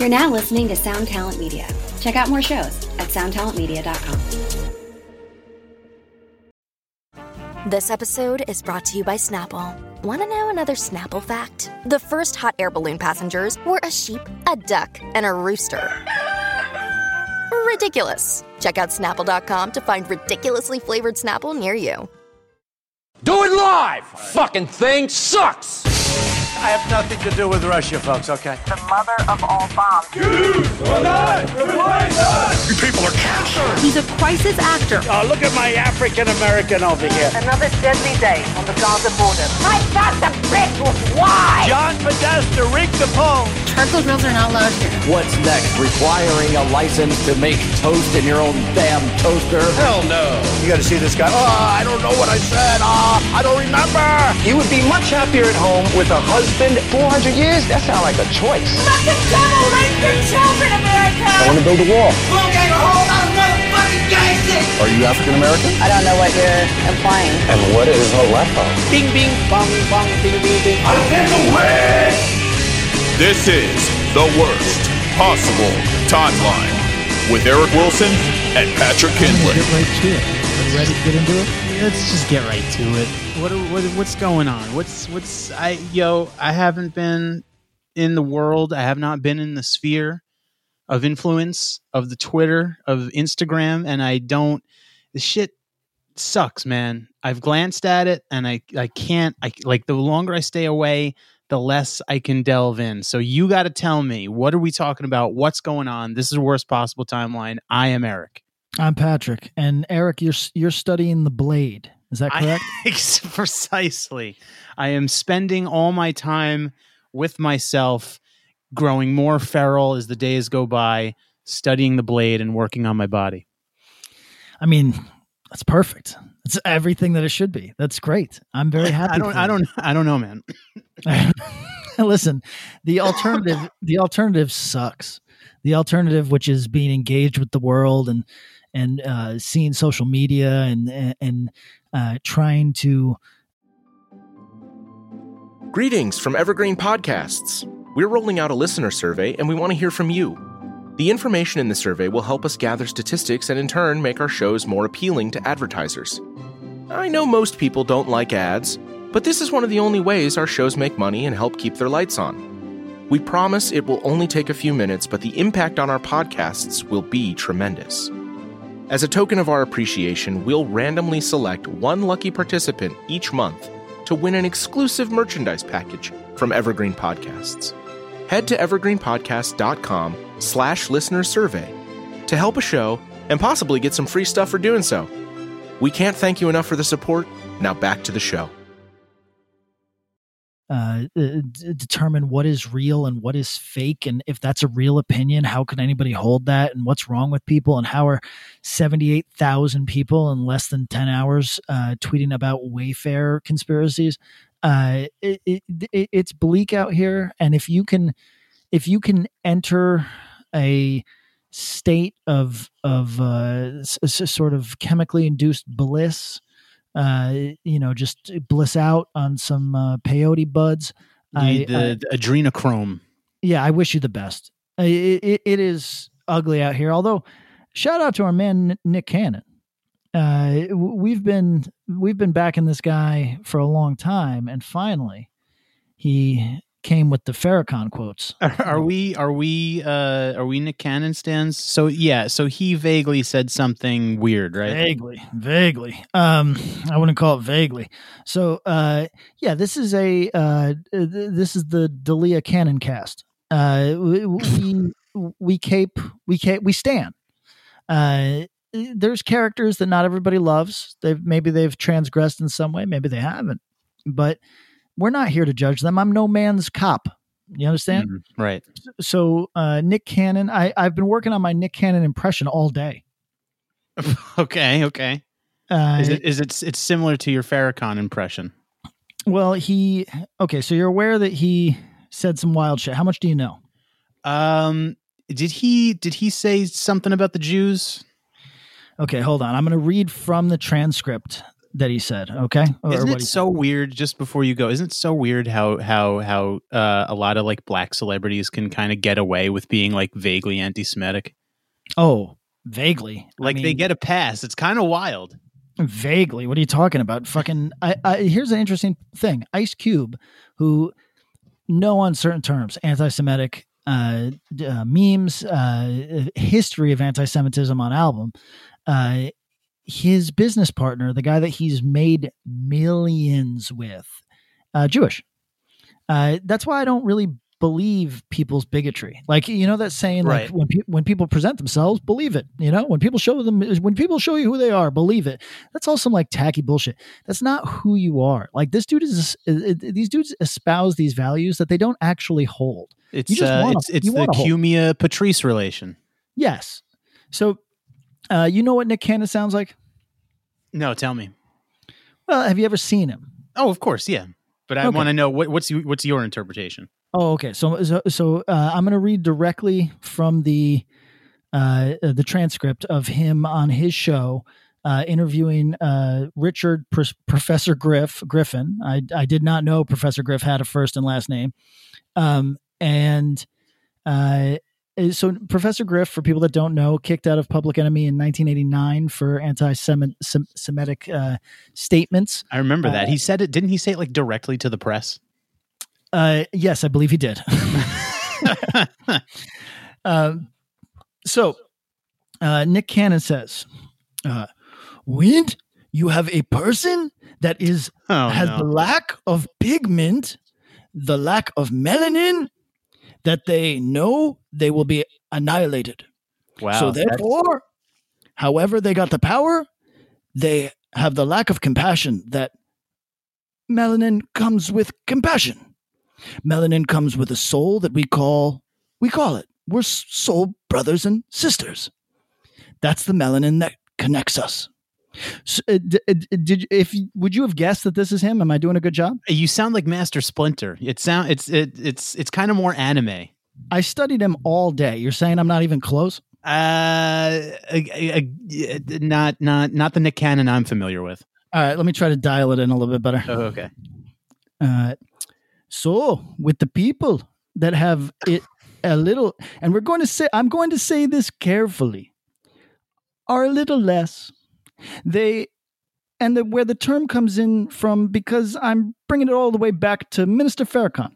You're now listening to Sound Talent Media. Check out more shows at soundtalentmedia.com. This episode is brought to you by Snapple. Want to know another Snapple fact? The first hot air balloon passengers were a sheep, a duck, and a rooster. Ridiculous. Check out snapple.com to find ridiculously flavored Snapple near you. Do it live! Fucking thing sucks! I have nothing to do with Russia, folks, okay? The mother of all bombs. You people are cancer! He's a crisis actor. Oh, look at my African American over here. Another deadly day on the Gaza border. I thought the bitch was wide! John Podesta, Rick the Pole. Charcoal grills are not allowed here. What's next? Requiring a license to make toast in your own damn toaster? Hell no! You gotta see this guy. Oh, I don't know what I said. Ah, I don't remember. You would be much happier at home with a husband. 400 years? That sounds like a choice. Let the devil rape your children, America! I want to build a wall. We'll get a whole lot of motherfucking gangsters! Are you African American? I don't know what you're implying. And what is a laptop? Bing, bing, bong, bong, bing, bing, bing. I take away! This is the worst possible timeline with Eric Wilson and Patrick Kindlon. Get right to it. You ready to get into it? Let's just get right to it. What, what what's going on? What's what's I yo? I haven't been in the world. I have not been in the sphere of influence of the Twitter of Instagram, and I don't. The shit sucks, man. I've glanced at it, and I I can't. I like the longer I stay away, the less I can delve in. So you got to tell me what are we talking about? What's going on? This is the worst possible timeline. I am Eric. I'm Patrick, and Eric, you're you're studying the Blade. Is that correct? I, precisely. I am spending all my time with myself, growing more feral as the days go by, studying the blade and working on my body. I mean, that's perfect. It's everything that it should be. That's great. I'm very happy. I don't. I don't. I don't know, man. Listen, the alternative. the alternative sucks. The alternative, which is being engaged with the world and and uh, seeing social media and and uh, trying to. Greetings from Evergreen Podcasts. We're rolling out a listener survey and we want to hear from you. The information in the survey will help us gather statistics and in turn make our shows more appealing to advertisers. I know most people don't like ads, but this is one of the only ways our shows make money and help keep their lights on. We promise it will only take a few minutes, but the impact on our podcasts will be tremendous. As a token of our appreciation, we'll randomly select one lucky participant each month to win an exclusive merchandise package from Evergreen Podcasts. Head to evergreenpodcast.com slash listener survey to help a show and possibly get some free stuff for doing so. We can't thank you enough for the support. Now back to the show. Uh, determine what is real and what is fake, and if that's a real opinion, how can anybody hold that? And what's wrong with people? And how are seventy-eight thousand people in less than ten hours uh, tweeting about Wayfair conspiracies? Uh, it, it, it, it's bleak out here, and if you can, if you can enter a state of of uh, s- s- sort of chemically induced bliss uh, you know, just bliss out on some uh, peyote buds. The, I, the, I- the adrenochrome. yeah, I wish you the best. It, it, it is ugly out here. Although, shout out to our man Nick Cannon. Uh, we've been we've been backing this guy for a long time, and finally, he came with the Farrakhan quotes. Are, are we? Are we? Uh, are we Nick Cannon stands? So yeah. So he vaguely said something weird, right? Vaguely, vaguely. Um, I wouldn't call it vaguely. So, uh, yeah, this is a uh, this is the Dalia Cannon cast. Uh, we we, we cape we cape we stand. Uh, there's characters that not everybody loves. They've maybe they've transgressed in some way, maybe they haven't. But we're not here to judge them. I'm no man's cop. You understand? Mhm, Right. So, uh, Nick Cannon, I I've been working on my Nick Cannon impression all day. Okay. Okay. Uh, Is it? Is it? It's similar to your Farrakhan impression. Well, he okay. So you're aware that he said some wild shit. How much do you know? Um. Did he? Did he say something about the Jews? Okay, hold on. I'm going to read from the transcript that he said. Okay, Or Isn't it so weird? Just before you go, isn't it so weird how how how uh, a lot of like black celebrities can kind of get away with being like vaguely anti-Semitic? Oh, vaguely. I Like they get a pass. It's kind of wild. Vaguely. What are you talking about? Fucking. I, I, here's an interesting thing. Ice Cube, who no uncertain terms, anti-Semitic uh, uh, memes, uh, history of anti-Semitism on album. His business partner, the guy that he's made millions with, uh, Jewish. Uh, that's why I don't really believe people's bigotry. Like you know that saying, like when pe- when people present themselves, believe it. You know, when people show them, when people show you who they are, believe it. That's all some like tacky bullshit. That's not who you are. Like this dude is, these dudes espouse these values that they don't actually hold. It's You just uh, wanna- it's it's the. Cumia Patrice relation. Yes. So, uh, you know what Nick Cannon sounds like? No, tell me. Well, have you ever seen him? Oh, of course, yeah. But I Okay. want to know what, what's what's your interpretation? Oh, okay. So, so, so uh, I'm going to read directly from the uh, the transcript of him on his show uh, interviewing uh, Richard Pr- Professor Griff Griffin. I I did not know Professor Griff had a first and last name, um, and uh, so Professor Griff, for people that don't know, kicked out of Public Enemy in 1989 for anti-Semitic uh, statements. I remember that Uh, he said it. Didn't he say it like directly to the press? Uh, yes, I believe he did. um, so, uh, Nick Cannon says, uh, "When you have a person that is Oh, has no. the lack of pigment, the lack of melanin, that they know they will be annihilated. Wow. so that's- therefore, however they got the power, they have the lack of compassion that melanin comes with compassion. Melanin comes with a soul that we call we call it. We're soul brothers and sisters. That's the melanin that connects us. So, uh, d- uh, did if would you have guessed that this is him? Am I doing a good job? you sound like Master Splinter. It sound it's it, it's it's kind of more anime. I studied him all day. You're saying I'm not even close? Uh, uh, uh, not not not the Nick Cannon I'm familiar with. All right, let me try to dial it in a little bit better. Oh, okay. Uh, so with the people that have it a little, and we're going to say, I'm going to say this carefully, are a little less. They, and the, where the term comes in from, because I'm bringing it all the way back to Minister Farrakhan,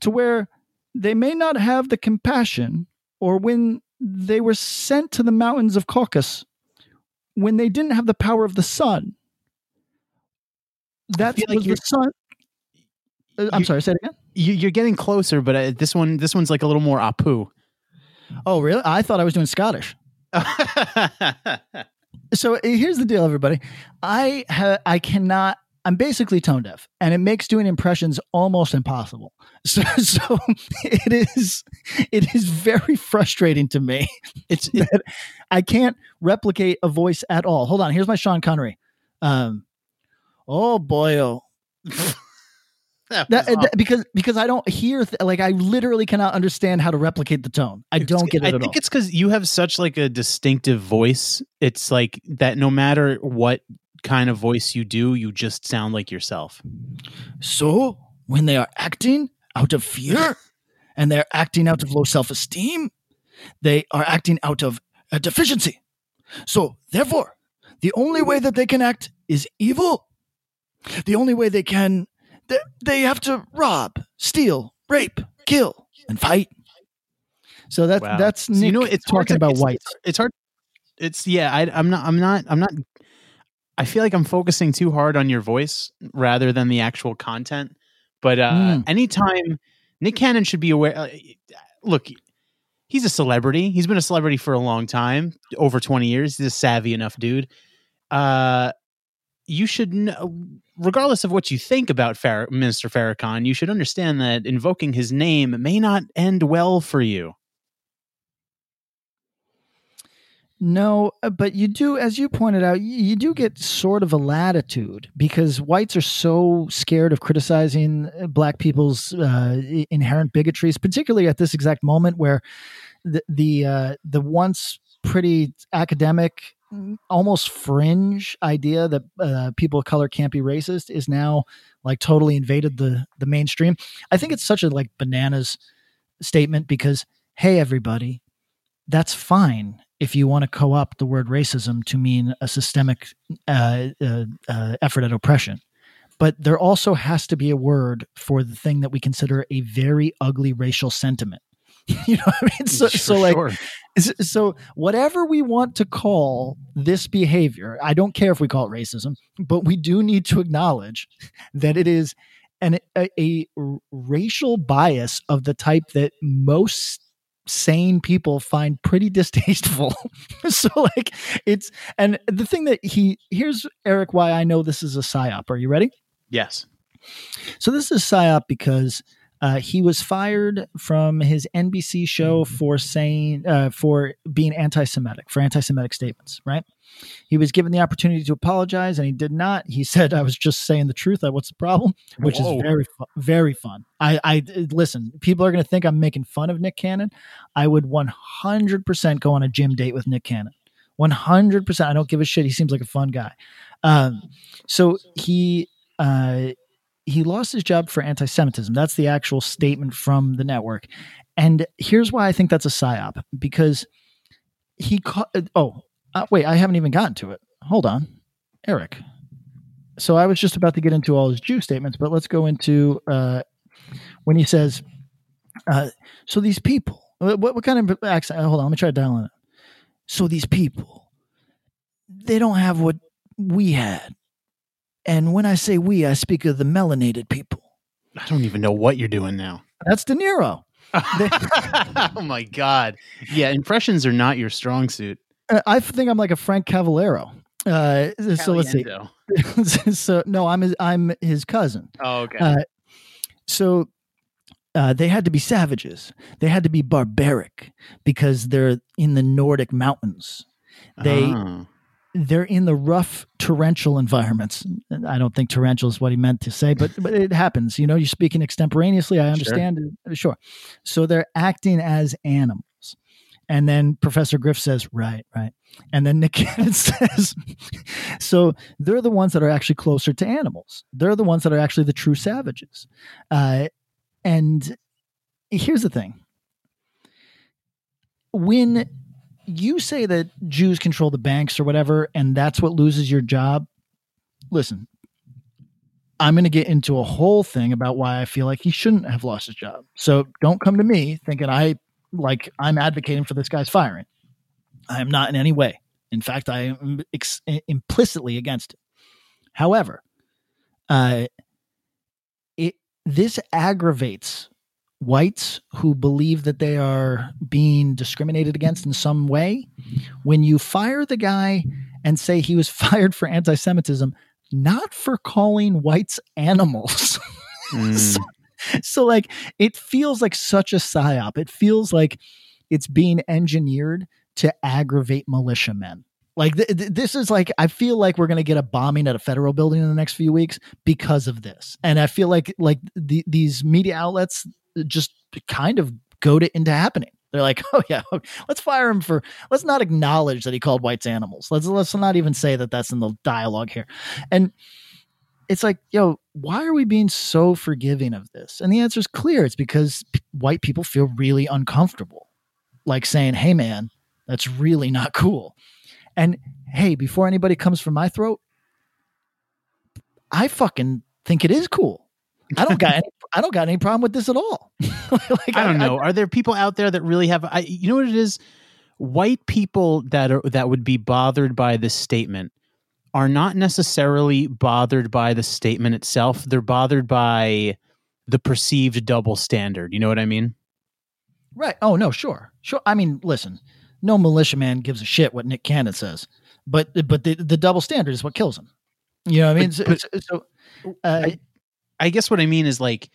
to where they may not have the compassion, or when they were sent to the mountains of Caucasus, when they didn't have the power of the sun. That like was the sun. Uh, I'm sorry, say it again. You, you're getting closer, but uh, this one this one's like a little more apu. Oh, really? I thought I was doing Scottish. So uh, here's the deal, everybody. I ha- I cannot. I'm basically tone deaf, and it makes doing impressions almost impossible. So, so it is it is very frustrating to me. it's that I can't replicate a voice at all. Hold on. Here's my Sean Connery. Um, oh boy, oh. that That, was uh, that- because because I don't hear th- like I literally cannot understand how to replicate the tone. I don't get it I think all. it's because you have such like a distinctive voice. It's like that. No matter what kind of voice you do, you just sound like yourself. So, when they are acting out of fear and they're acting out of low self esteem, they are acting out of a deficiency. So, therefore, the only way that they can act is evil. The only way they can, they, they have to rob, steal, rape, kill, and fight. So that's Wow. that's So you know, it's talking about it's- whites. It's, it's hard. It's yeah. I, I'm not. I'm not. I'm not. I feel like I'm focusing too hard on your voice rather than the actual content. But uh, Mm. anytime Nick Cannon should be aware. Uh, look, he's a celebrity. He's been a celebrity for a long time, over 20 years. He's a savvy enough dude. Uh, you should know, regardless of what you think about Farr- Minister Farrakhan, you should understand that invoking his name may not end well for you. No, uh, but you do, as you pointed out, you do get sort of a latitude because whites are so scared of criticizing uh, black people's uh, inherent bigotries, particularly at this exact moment where the the uh, the once pretty academic almost fringe idea that uh, people of color can't be racist is now like totally invaded the the mainstream. I think it's such a like bananas statement because hey everybody, that's fine if you want to co-opt the word racism to mean a systemic uh, uh, uh, effort at oppression. But there also has to be a word for the thing that we consider a very ugly racial sentiment. you know what I mean? So, so like, sure. so whatever we want to call this behavior, I don't care if we call it racism, but we do need to acknowledge that it is an a, a racial bias of the type that most sane people find pretty distasteful. so like it's and the thing that he here's Eric why I know this is a psyop. Are you ready? Yes. So this is psyop because uh, he was fired from his NBC show for saying uh, for being anti-Semitic for anti-Semitic statements. Right? He was given the opportunity to apologize, and he did not. He said, "I was just saying the truth. What's the problem?" Which Whoa. is very fu- very fun. I, I listen. People are going to think I'm making fun of Nick Cannon. I would 100 percent go on a gym date with Nick Cannon. 100 percent. I don't give a shit. He seems like a fun guy. Um, so he. Uh, he lost his job for anti-Semitism. That's the actual statement from the network. And here's why I think that's a psyop because he caught. Oh, uh, wait, I haven't even gotten to it. Hold on, Eric. So I was just about to get into all his Jew statements, but let's go into uh, when he says, uh, "So these people, what, what kind of accent? Hold on, let me try to dial in it. So these people, they don't have what we had." And when I say we, I speak of the melanated people. I don't even know what you're doing now. That's De Niro. oh my god. Yeah, impressions are not your strong suit. Uh, I think I'm like a Frank Cavallero. Uh, so let's see. So no, I'm his, I'm his cousin. Oh, okay. Uh, so uh, they had to be savages. They had to be barbaric because they're in the Nordic mountains. They Oh. They're in the rough torrential environments. I don't think torrential is what he meant to say, but but it happens. You know, you're speaking extemporaneously. I understand. it. Sure. So they're acting as animals. And then Professor Griff says, right, right. And then Nick Cannon says, so they're the ones that are actually closer to animals. They're the ones that are actually the true savages. Uh, and here's the thing when you say that Jews control the banks or whatever, and that's what loses your job, listen, I'm going to get into a whole thing about why I feel like he shouldn't have lost his job. So don't come to me thinking I like I'm advocating for this guy's firing. I am not in any way. In fact, I am ex- implicitly against it. However, uh, it this aggravates whites who believe that they are being discriminated against in some way. When you fire the guy and say he was fired for anti-Semitism, not for calling whites animals. Hmm. so, so, like it feels like such a psyop. It feels like it's being engineered to aggravate militiamen. Like th- th- this is like I feel like we're going to get a bombing at a federal building in the next few weeks because of this. And I feel like like the, these media outlets just kind of goad it into happening. They're like, oh yeah, let's fire him for. Let's not acknowledge that he called whites animals. Let's let's not even say that that's in the dialogue here. And it's like, yo, why are we being so forgiving of this? And the answer is clear. It's because p- white people feel really uncomfortable, like saying, hey man, that's really not cool. And hey, before anybody comes from my throat, I fucking think it is cool. I don't got any, I don't got any problem with this at all. like, I don't know. Are there people out there that really have? I, you know what it is? White people that are that would be bothered by this statement are not necessarily bothered by the statement itself. They're bothered by the perceived double standard. You know what I mean? Right. Oh no, sure, sure. I mean, listen, no militiaman gives a shit what Nick Cannon says, but but the the double standard is what kills him. You know what I mean? But- so, so- so, uh, I, I guess what I mean is like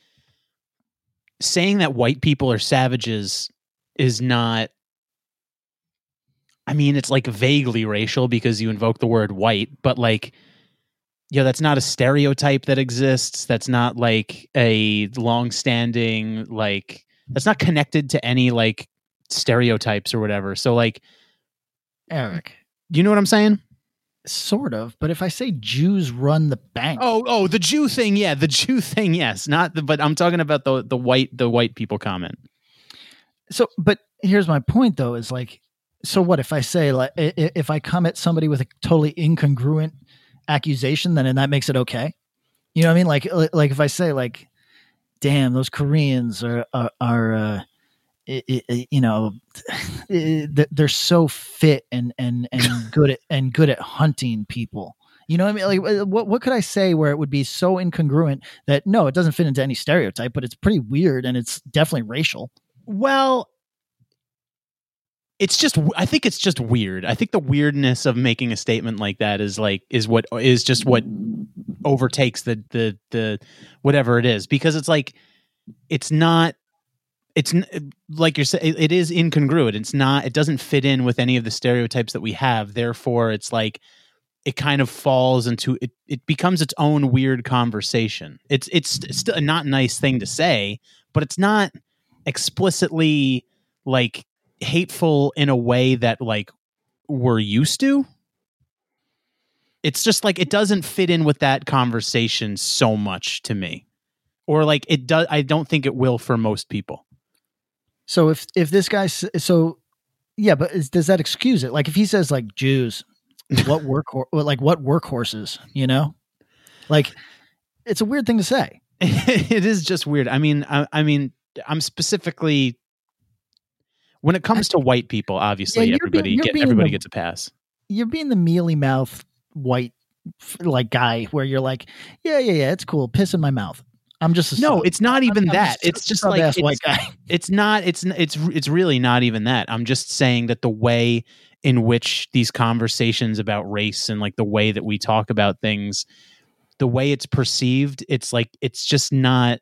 saying that white people are savages is not. I mean, it's like vaguely racial because you invoke the word white, but like, yeah, that's not a stereotype that exists. That's not like a long-standing like. That's not connected to any like stereotypes or whatever. So like, Eric, Do you know what I'm saying? Sort of, but if I say Jews run the bank, Oh, oh, the Jew thing, yeah, the Jew thing, yes, not the. But I'm talking about the the white the white people comment. so but here's my point though is like so what if i say like if i come at somebody with a totally incongruent accusation then and that makes it okay you know what i mean like like if i say like damn those koreans are are, are uh i- i- i- you know eh, i- th- they're so fit and and and good at and good at hunting people you know what I mean? Like, eh, eh, what what could I say where it would be so incongruent that no, it doesn't fit into any stereotype, but it's pretty weird and it's definitely racial. Well, it's just I think it's just weird. I think the weirdness of making a statement like that is like is what is just what overtakes the the the whatever it is because it's like it's not it's like you're saying it is incongruent. It's not it doesn't fit in with any of the stereotypes that we have. Therefore, it's like it kind of falls into it it becomes its own weird conversation. It's it's still a not nice thing to say, but it's not explicitly like hateful in a way that like we're used to. It's just like it doesn't fit in with that conversation so much to me. Or like it does I don't think it will for most people. So if if this guy so yeah, but is, does that excuse it? Like if he says like Jews, what work like what workhorses, you know? Like it's a weird thing to say. it is just weird. I mean, I, I mean, I'm specifically when it comes to white people. Obviously, being- everybody get everybody the- gets a pass. You're being the mealy mouth white like guy where you're like, yeah, yeah, yeah, it's cool. Piss in my mouth. I'm just No, it's not even I'm that. a It's just like sub-ass it's, white guy. it's not. It's it's it's really not even that. I'm just saying that the way in which these conversations about race and like the way that we talk about things, the way it's perceived, it's like it's just not.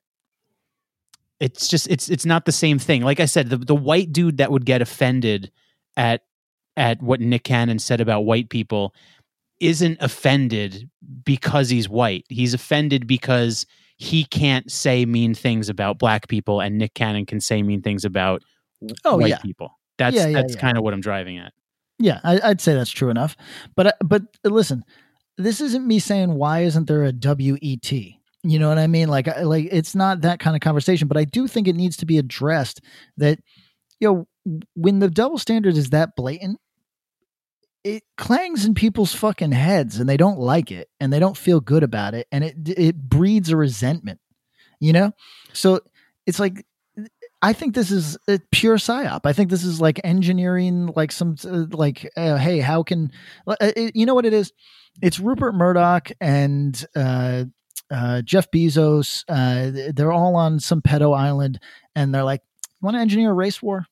It's just it's it's not the same thing. Like I said, the the white dude that would get offended at at what Nick Cannon said about white people isn't offended because he's white. He's offended because he can't say mean things about black people and Nick Cannon can say mean things about Oh, white yeah. people. That's Yeah, yeah, that's kind of what I'm driving at. Yeah, I, I'd say that's true enough. But but uh, listen, this isn't me saying why isn't there a WET? You know what I mean? Like like it's not that kind of conversation. But I do think it needs to be addressed that you know when the double standard is that blatant, it clangs in people's fucking heads and they don't like it and they don't feel good about it and it it breeds a resentment. You know, so it's like I think this is a pure psyop. I think this is like engineering, like some uh, like, uh, hey, how can uh, it, you know what it is? It's Rupert Murdoch and uh, uh, Jeff Bezos. Uh, they're all on some pedo island, and they're like, "You want to engineer a race war?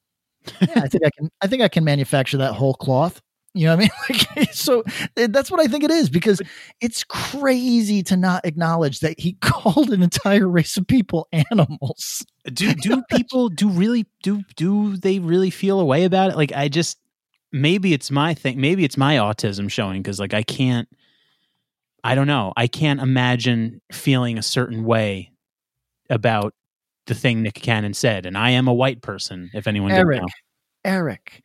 Yeah, I think I can. I think I can manufacture that whole cloth." You know what I mean? Like, so uh, that's what I think it is because it's crazy to not acknowledge that he called an entire race of people animals. Do do people do really do do they really feel a way about it? Like I just maybe it's my thing. Maybe it's my autism showing because like I can't. I don't know. I can't imagine feeling a certain way about the thing Nick Cannon said, and I am a white person. If anyone didn't Eric, know. Eric,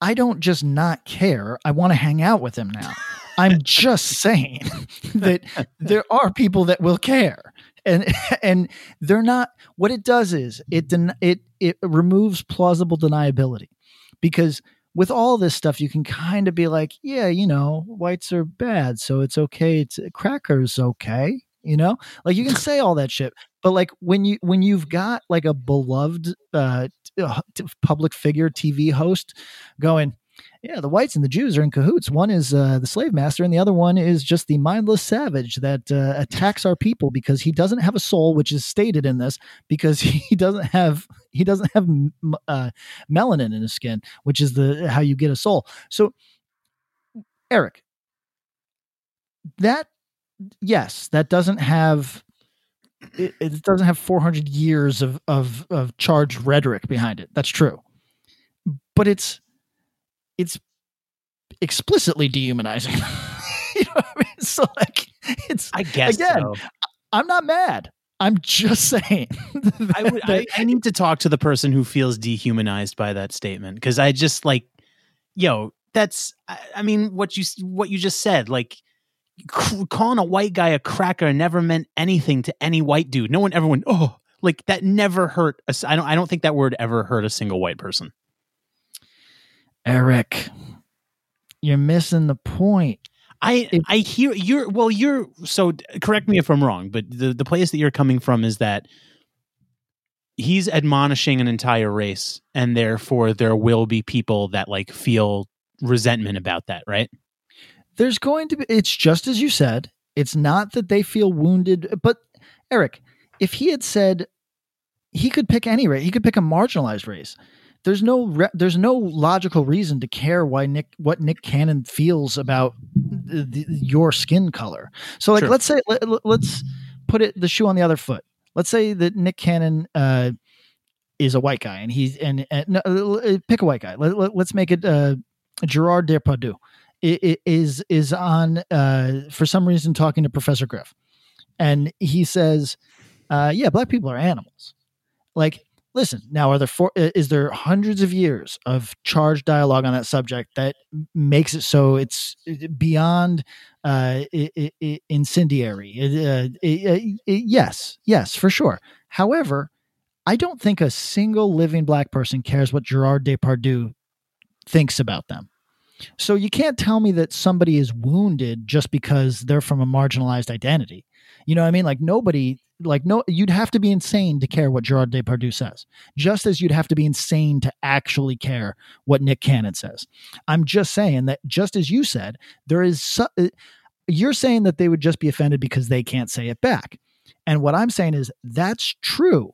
I don't just not care. I want to hang out with him now. I'm just saying that there are people that will care. And and they're not what it does is it den- it it removes plausible deniability. Because with all this stuff you can kind of be like, yeah, you know, whites are bad, so it's okay. It's crackers okay, you know? Like you can say all that shit. But like when you when you've got like a beloved uh public figure TV host going, yeah, the whites and the Jews are in cahoots. One is uh, the slave master, and the other one is just the mindless savage that uh, attacks our people because he doesn't have a soul, which is stated in this because he doesn't have he doesn't have uh, melanin in his skin, which is the how you get a soul. So, Eric, that yes, that doesn't have it, it doesn't have 400 years of, of of charged rhetoric behind it. That's true, but it's it's explicitly dehumanizing. you know what I mean? So like, it's I guess again. so. I'm not mad. I'm just saying. I would. I, I need to talk to the person who feels dehumanized by that statement because I just like, yo, that's I, I mean what you what you just said like calling a white guy a cracker never meant anything to any white dude. No one ever went oh like that never hurt. I I don't I don't think that word ever hurt a single white person. Eric, you're missing the point. I I hear you're well you're so correct me if I'm wrong, but the the place that you're coming from is that he's admonishing an entire race and therefore there will be people that like feel resentment about that, right? There's going to be it's just as you said. It's not that they feel wounded, but Eric, if he had said he could pick any race, he could pick a marginalized race there's no re- there's no logical reason to care why Nick what Nick Cannon feels about the, the, your skin color. So like let's say let, us put it the shoe on the other foot. Let's say that Nick Cannon uh, is a white guy and he's and, and no, uh, pick a white guy. Let, let, us make it uh, Gerard Depardieu is is on uh, for some reason talking to Professor Griff, and he says, uh, "Yeah, black people are animals." Like listen now are there for, is there hundreds of years of charged dialogue on that subject that makes it so it's beyond uh, incendiary? Uh, yes yes for sure. However i don't think a single living black person cares what gerard depardieu thinks about them so you can't tell me that somebody is wounded just because they're from a marginalized identity. You know what i mean? Like nobody like no you'd have to be insane to care what Gerard Depardieu says just as you'd have to be insane to actually care what Nick Cannon says. I'm just saying that just as you said there is su- you're saying that they would just be offended because they can't say it back. And what i'm saying is that's true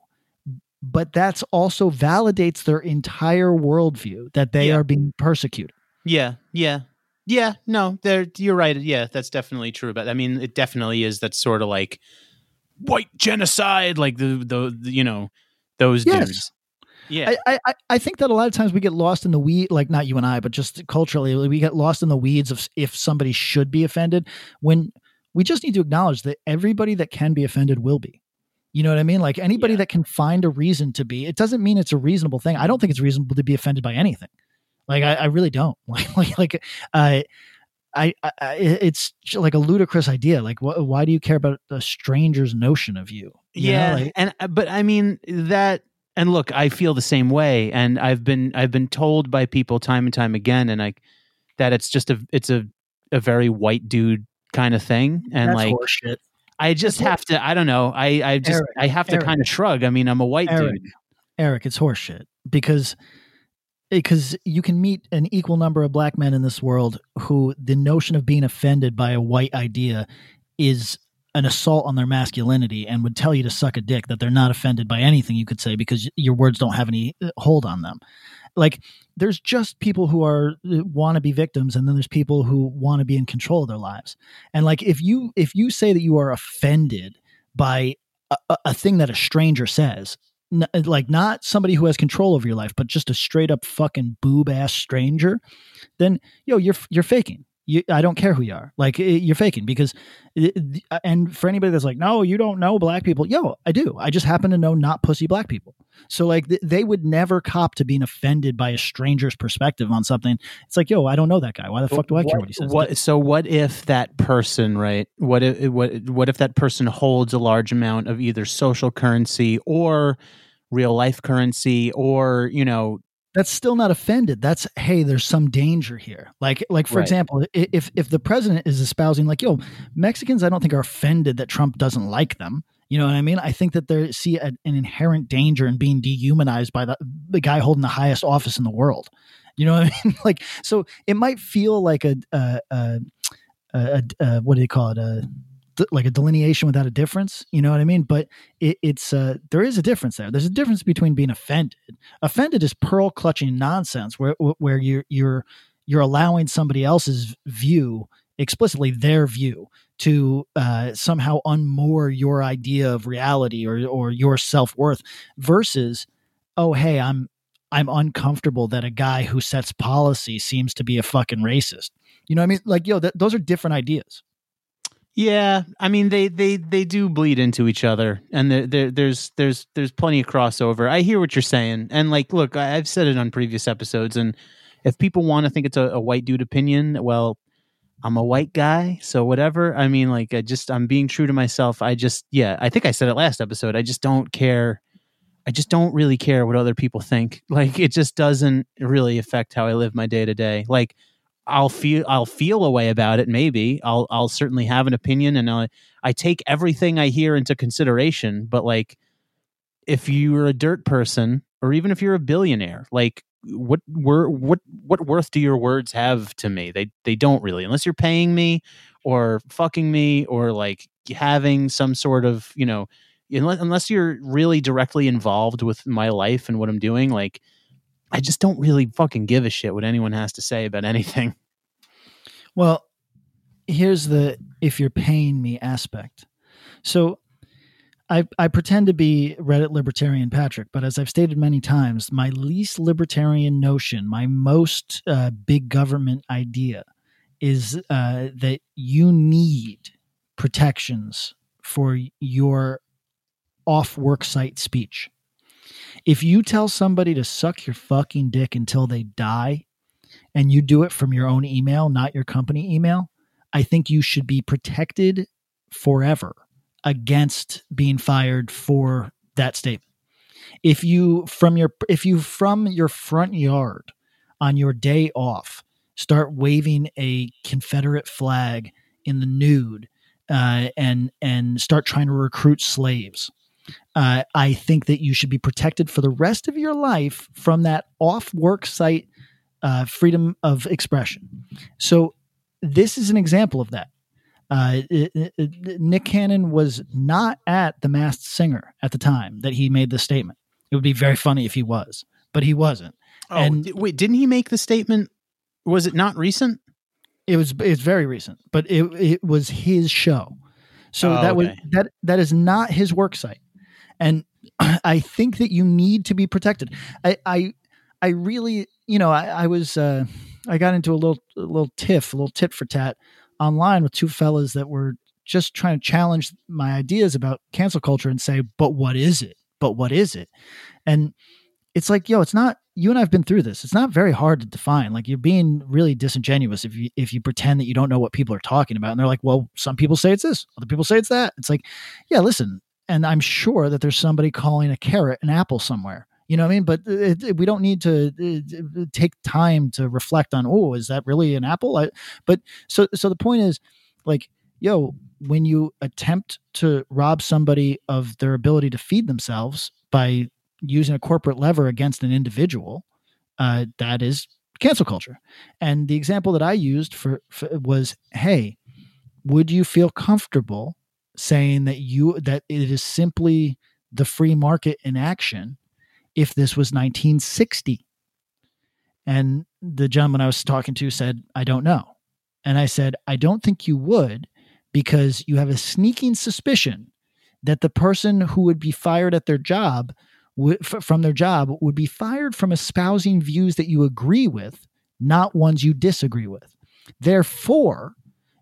but that's also validates their entire worldview that they Yeah. are being persecuted Yeah, yeah, yeah. No, there. You're right. Yeah, that's definitely true. But I mean, it definitely is. That sort of like white genocide, like the the, the you know those Yes. dudes. Yeah, I, I I think that a lot of times we get lost in the weed, like not you and I, but just culturally, we get lost in the weeds of if somebody should be offended. When we just need to acknowledge that everybody that can be offended will be. You know what I mean? Like anybody that can find a reason to be. It doesn't mean it's a reasonable thing. I don't think it's reasonable to be offended by anything. Like I, I really don't. Like like like uh, I, I it's like a ludicrous idea. Like wh- why do you care about a stranger's notion of you? You know, yeah. like- and uh, but I mean that. And look, I feel the same way, and I've been I've been told by people time and time again, and like that it's just a it's a a very white dude kind of thing, and That's like horseshit. I just have to. I don't know. I I just Eric, I have to Eric. kind of shrug. I mean, I'm a white Eric, dude. Eric, it's horseshit because because you can meet an equal number of black men in this world who the notion of being offended by a white idea is an assault on their masculinity and would tell you to suck a dick that they're not offended by anything you could say because your words don't have any uh, hold on them. Like there's just people who are want to be victims and then there's people who want to be in control of their lives. And like if you if you say that you are offended by a- a thing that a stranger says, n- uh, like not somebody who has control over your life, but just a straight up fucking boob ass stranger, then yo, you're you're faking. You, I don't care who you are. Like you're faking because, eh, and for anybody that's like, no, you don't know black people. Yo, I do. I just happen to know not pussy black people. So like th- they would never cop to being offended by a stranger's perspective on something. It's like, yo, I don't know that guy. Why the fuck do I care what he says? What, so what if that person, right? What if what what if that person holds a large amount of either social currency or real life currency, or you know, that's still not offended. That's hey there's some danger here. Like like for Right. example if if the president is espousing like yo mexicans i don't think are offended that trump doesn't like them. You know what i mean? I think that they see a, an inherent danger in being dehumanized by the, the guy holding the highest office in the world. You know what i mean? Like so it might feel like a a, a, a, a what do they call it? A like a delineation without a difference you know what i mean? But it, it's uh there is a difference there. There's a difference between being offended. Offended is pearl clutching nonsense where where you're you're you're allowing somebody else's view explicitly their view to uh, somehow unmoor your idea of reality or or your self-worth versus oh hey i'm i'm uncomfortable that a guy who sets policy seems to be a fucking racist. You know what i mean? Like yo th- those are different ideas yeah. I mean, they they they do bleed into each other, and there, there there's there's there's plenty of crossover. I hear what you're saying, and like, look, I, I've said it on previous episodes, and if people want to think it's a, a white dude opinion, well, I'm a white guy, so whatever. I mean, like, I just I'm being true to myself. I just, yeah, I think I said it last episode. I just don't care. I just don't really care what other people think. Like, it just doesn't really affect how I live my day to day. Like, I'll feel I'll feel a way about it. Maybe I'll I'll certainly have an opinion, and I I take everything I hear into consideration. But like, if you're a dirt person, or even if you're a billionaire, like what wor- what what worth do your words have to me? They they don't really, unless you're paying me or fucking me or like having some sort of you know, unless unless you're really directly involved with my life and what I'm doing, like I just don't really fucking give a shit what anyone has to say about anything. Well, here's the if you're paying me aspect. So I, I pretend to be Reddit libertarian Patrick, but as I've stated many times, my least libertarian notion, my most uh, big government idea, is uh, that you need protections for your off work site speech. If you tell somebody to suck your fucking dick until they die, and you do it from your own email, not your company email, I think you should be protected forever against being fired for that statement. If you from your if you from your front yard on your day off start waving a Confederate flag in the nude uh, and and start trying to recruit slaves, uh, I think that you should be protected for the rest of your life from that off work site uh, freedom of expression. So this is an example of that. Uh, it, it, Nick Cannon was not at the Masked Singer at the time that he made the statement. It would be very funny if he was, but he wasn't. Oh, and wait, didn't he make the statement? Was it not recent? It was. It's very recent, but it it was his show. So oh, that okay. was that that is not his work site, and I think that you need to be protected. I I, I really, you know, I, I was uh, I got into a little a little tiff, a little tit for tat online with two fellas that were just trying to challenge my ideas about cancel culture and say, but what is it? But what is it? And it's like, yo, it's not you and I've been through this. It's not very hard to define. Like you're being really disingenuous if you if you pretend that you don't know what people are talking about. And they're like, well, some people say it's this, other people say it's that. It's like, yeah, listen. And I'm sure that there's somebody calling a carrot an apple somewhere. You know what I mean? But it, it, we don't need to uh, take time to reflect on, oh, is that really an apple? I, but so so the point is, like, yo, when you attempt to rob somebody of their ability to feed themselves by using a corporate lever against an individual, uh, that is cancel culture. And the example that I used for, for was, hey, would you feel comfortable saying that you that it is simply the free market in action if this was 1960? And the gentleman I was talking to said, I don't know. And I said, I don't think you would because you have a sneaking suspicion that the person who would be fired at their job from their job would be fired from espousing views that you agree with, not ones you disagree with. Therefore,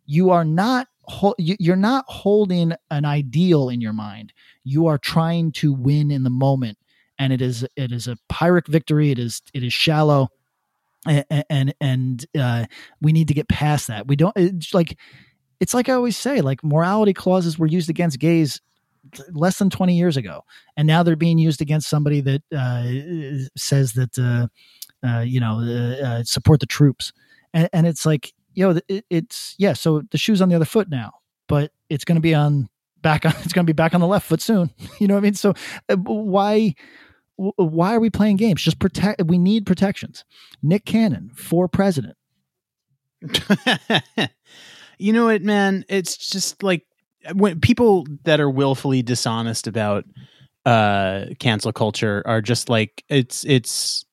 you are not you're not holding an ideal in your mind. You are trying to win in the moment and it is it is a pyrrhic victory. It is it is shallow, and and, and uh, we need to get past that. We don't it's like it's like I always say, like morality clauses were used against gays less than 20 years ago and now they're being used against somebody that uh, says that uh, uh, you know uh, uh, support the troops and, and it's like know it, it's yeah so the shoe's on the other foot now but it's going to be on back on it's going to be back on the left foot soon you know what i mean so uh, why why are we playing games? Just protect. We need protections. Nick Cannon for president. you know what, man? It's just like when people that are willfully dishonest about uh cancel culture are just like it's it's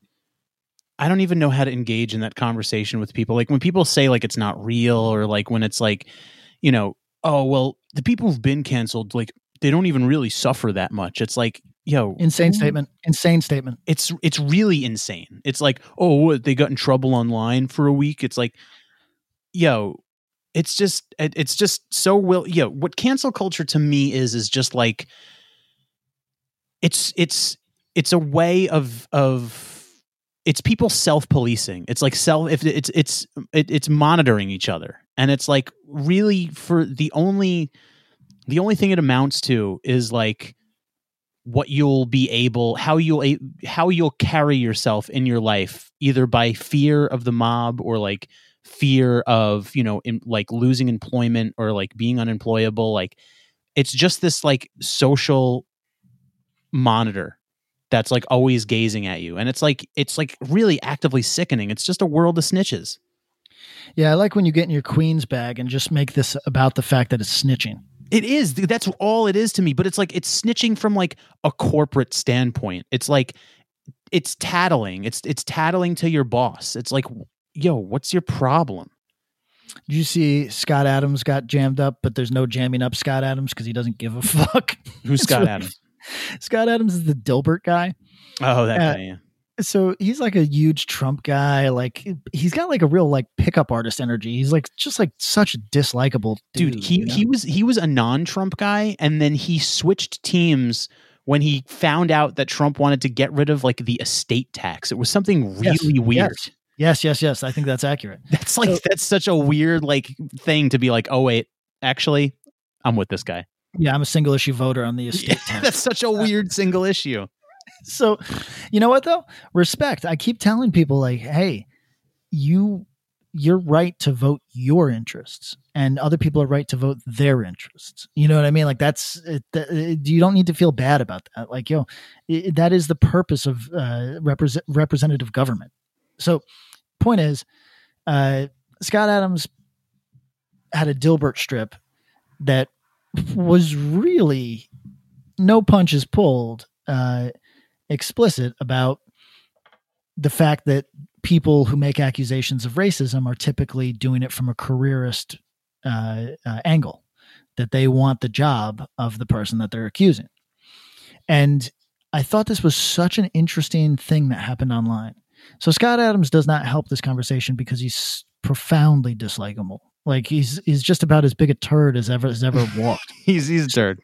I don't even know how to engage in that conversation with people. Like when people say like it's not real or like when it's like, you know, oh well, the people who've been canceled like they don't even really suffer that much. It's like yo insane statement insane statement it's it's really insane it's like oh they got in trouble online for a week it's like yo it's just it's just so will yo what cancel culture to me is is just like it's it's it's a way of of it's people self-policing. It's like self if it's it's it, it's monitoring each other. And it's like really for the only the only thing it amounts to is like what you'll be able how you'll how you'll carry yourself in your life either by fear of the mob or like fear of you know in, like losing employment or like being unemployable like it's just this like social monitor that's like always gazing at you and it's like it's like really actively sickening it's just a world of snitches Yeah, I like when you get in your queen's bag and just make this about the fact that it's snitching. It is. dude, That's all it is to me. But it's like it's snitching from like a corporate standpoint. It's like it's tattling. It's it's tattling to your boss. It's like, yo, what's your problem? Did you see Scott Adams got jammed up, but there's no jamming up Scott Adams because he doesn't give a fuck. Who's Scott Adams? Scott Adams is the Dilbert guy. Oh, that Uh, guy. Yeah. So he's like a huge Trump guy. Like he's got like a real like pickup artist energy. He's like just like such a dislikable dude. Dude, he you know? he was he was a non-Trump guy, and then he switched teams when he found out that Trump wanted to get rid of like the estate tax. It was something really Yes, weird. Yes. yes, yes, yes. I think that's accurate. That's like that's such a weird like thing to be like, oh wait, actually, I'm with this guy. Yeah, I'm a single issue voter on the estate tax. That's such a weird single issue. so you know what though? Respect. I keep telling people like hey you you're right to vote your interests and other people are right to vote their interests. You know what i mean? Like that's it, it, you don't need to feel bad about that. Like yo it, that is the purpose of uh, represent, representative government. So point is uh, scott adams had a dilbert strip that was really no punches pulled uh, explicit about the fact that people who make accusations of racism are typically doing it from a careerist uh, uh, angle, that they want the job of the person that they're accusing. And I thought this was such an interesting thing that happened online. So Scott Adams does not help this conversation because he's profoundly dislikable. Like he's he's just about as big a turd as ever has ever walked. he's he's a turd.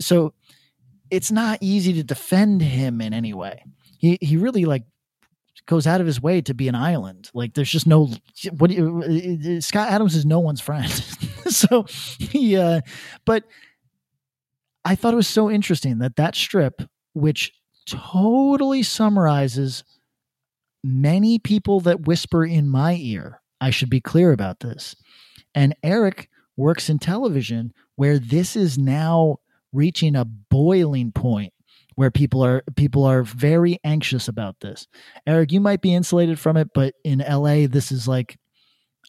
So it's not easy to defend him in any way. He he really like goes out of his way to be an island. Like there's just no what do you, Scott Adams is no one's friend. so he uh but I thought it was so interesting that that strip which totally summarizes many people that whisper in my ear. I should be clear about this. And Eric works in television where this is now reaching a boiling point where people are people are very anxious about this. Eric, you might be insulated from it, but in LA this is like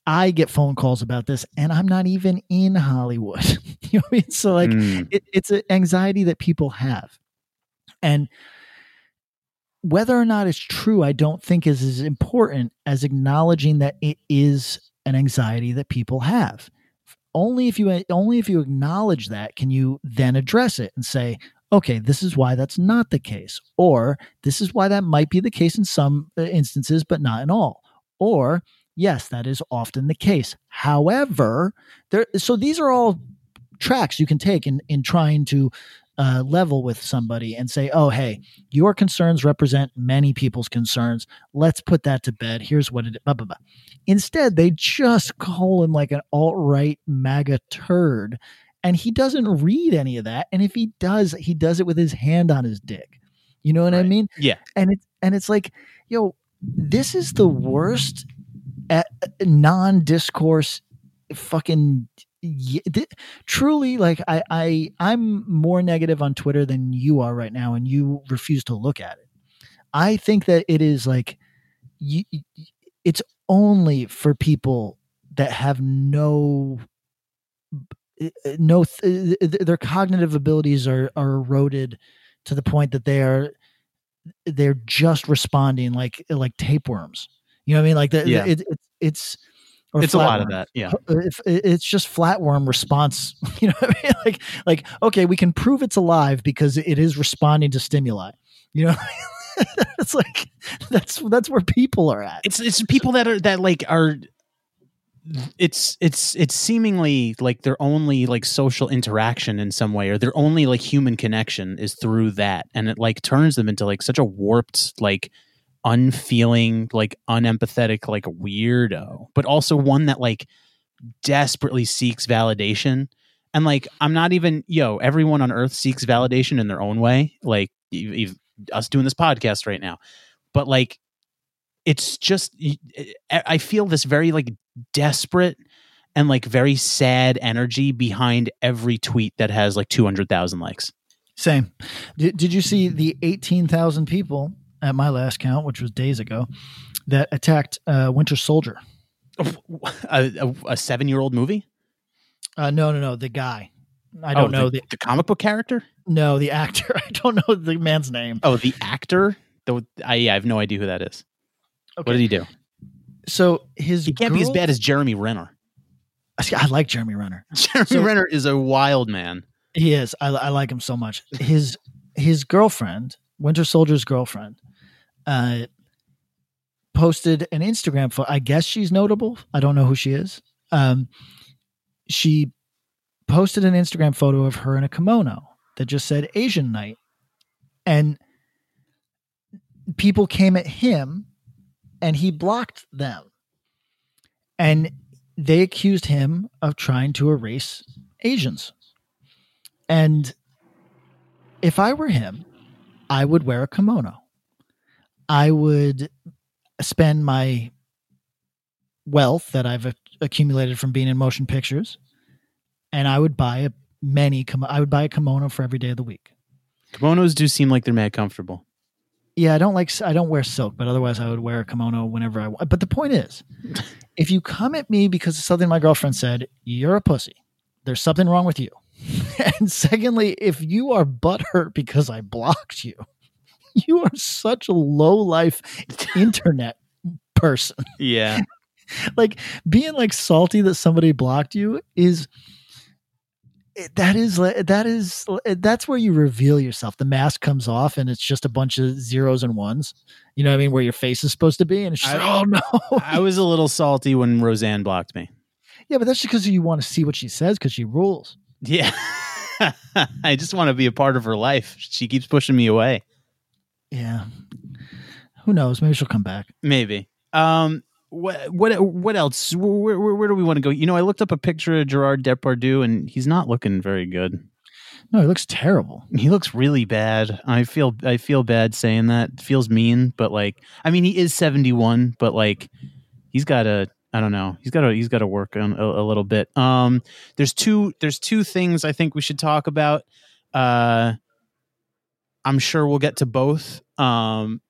I get phone calls about this and I'm not even in Hollywood. you know what I mean? So like Mm. it, it's an anxiety that people have. And whether or not it's true, I don't think is as important as acknowledging that it is an anxiety that people have. Only if you only if you acknowledge that can you then address it and say, okay, this is why that's not the case, or this is why that might be the case in some uh, instances, but not in all, or yes, that is often the case. However, there so these are all tracks you can take in in trying to uh, level with somebody and say, oh, hey, your concerns represent many people's concerns. Let's put that to bed. Here's what it blah, blah, blah. Instead, they just call him like an alt right MAGA turd. And he doesn't read any of that. And if he does, he does it with his hand on his dick. You know what I mean? Yeah. And it's and it's like, yo, this is the worst at non-discourse fucking y- th- truly like I, I i'm more negative on twitter than you are right now and you refuse to look at it. I think that it is like you, it's only for people that have no eh, no eh, th- their cognitive abilities are are eroded to the point that they are they're just responding like like tapeworms. You know what i mean? Like the, Yeah. it, it's it's or It's a lot of that, yeah. Uh, if it's just flatworm response you know what I mean? like like okay we can prove it's alive because it is responding to stimuli you know it's like that's that's where people are at It's it's people that are that like are it's it's it's seemingly like their only like social interaction in some way or their only like human connection is through that and it like turns them into like such a warped like unfeeling, like unempathetic, like weirdo, but also one that like desperately seeks validation. And like, I'm not even, yo, everyone on earth seeks validation in their own way. Like, e- e- us doing this podcast right now. But like, it's just, I feel this very like desperate and like very sad energy behind every tweet that has like 200,000 likes. Same. Did, did you see the 18,000 people at my last count, which was days ago, that attacked uh, Winter Soldier? A, a, a seven year old movie? Uh, no, no, no. The guy. I don't Oh, know the, the, the comic book character. no the actor. I don't know the man's name. Oh, the actor. The, I, yeah, I have no idea who that is. What did he do? So his He can't be as bad as Jeremy Renner. I like Jeremy Renner. Jeremy So- Renner is a wild man. He is. I, I like him so much. His his girlfriend, Winter Soldier's girlfriend, uh, posted an Instagram photo. I guess she's notable. I don't know who she is. Um, she posted an Instagram photo of her in a kimono that just said Asian night, and people came at him, and he blocked them, and they accused him of trying to erase Asians. And if I were him, I would wear a kimono. I would spend my wealth that I've accumulated from being in motion pictures, and I would buy a many. I would buy a kimono for every day of the week. Kimonos do seem like they're mad comfortable. Yeah, I don't like. I don't wear silk, but otherwise, I would wear a kimono whenever I want. But the point is, if you come at me because of something my girlfriend said, you're a pussy. There's something wrong with you. and secondly, if you are butthurt because I blocked you, you are such a low life internet person. Yeah. like being like salty that somebody blocked you is eh, that is that is eh, that's where you reveal yourself the mask comes off and it's just a bunch of zeros and ones you know what i mean where your face is supposed to be and it's just I- like, oh no I was a little salty when Roseanne blocked me. yeah but that's just because you want to see what she says because she rules Yeah. I just want to be a part of her life. She keeps pushing me away. Yeah who knows maybe she'll come back Maybe. Um. What what what else? Where, where, where do we want to go? You know, I looked up a picture of Gerard Depardieu, and he's not looking very good. no he looks terrible He looks really bad. I feel I feel bad saying that. It feels mean, but like, I mean, he is seventy one, but like, he's got a I don't know. He's got to. He's got to work on a, a little bit. Um. There's two. There's two things I think we should talk about. Uh. I'm sure we'll get to both. Um.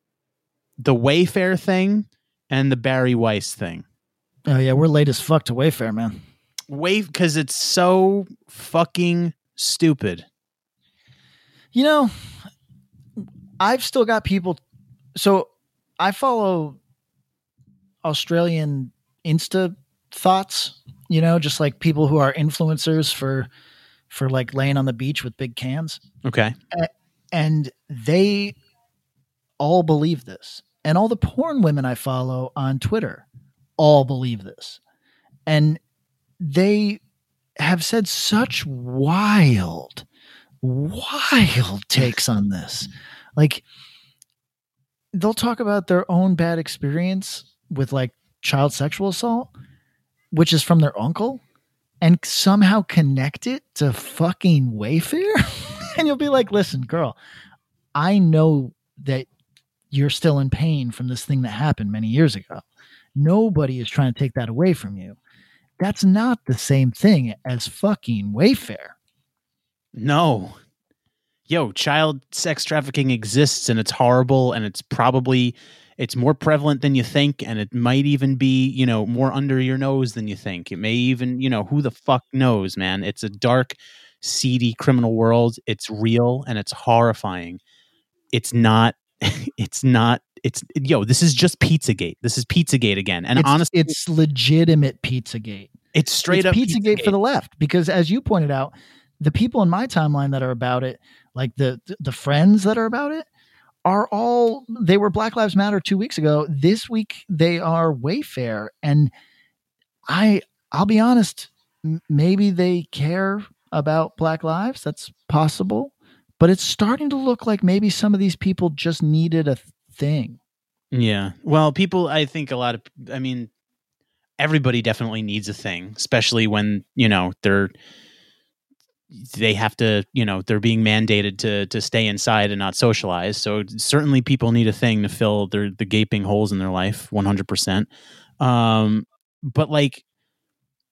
The Wayfair thing and the Bari Weiss thing. oh yeah we're late as fuck to wayfair man Wave because it's so fucking stupid. You know, I've still got people. So I follow Australian Insta thoughts. You know, just like people who are influencers for for like laying on the beach with big cans, Okay. And they all believe this, and all the porn women I follow on Twitter all believe this, and they have said such wild wild takes on this. Like they'll talk about their own bad experience with like child sexual assault, which is from their uncle, and somehow connect it to fucking Wayfair. and you'll be like, listen, girl, I know that you're still in pain from this thing that happened many years ago. Nobody is trying to take that away from you. That's not the same thing as fucking Wayfair. No. Yo, child sex trafficking exists and it's horrible and it's probably it's more prevalent than you think and it might even be, you know, more under your nose than you think. It may even, you know, who the fuck knows, man. It's a dark, seedy criminal world. It's real and it's horrifying. It's not it's not it's yo, this is just Pizzagate. This is Pizzagate again. And it's, honestly, it's legitimate Pizzagate. it's straight it's up Pizzagate, for the left because, as you pointed out, the people in my timeline that are about it, like the the friends that are about it, are all they were Black Lives Matter two weeks ago. This week they are Wayfair, and I I'll be honest, maybe they care about Black lives. That's possible, but it's starting to look like maybe some of these people just needed a thing. Yeah. Well, people, I think a lot of, I mean, everybody definitely needs a thing, especially when, you know, they're, they have to, you know, they're being mandated to to stay inside and not socialize. So certainly people need a thing to fill their the gaping holes in their life, 100%. Um but like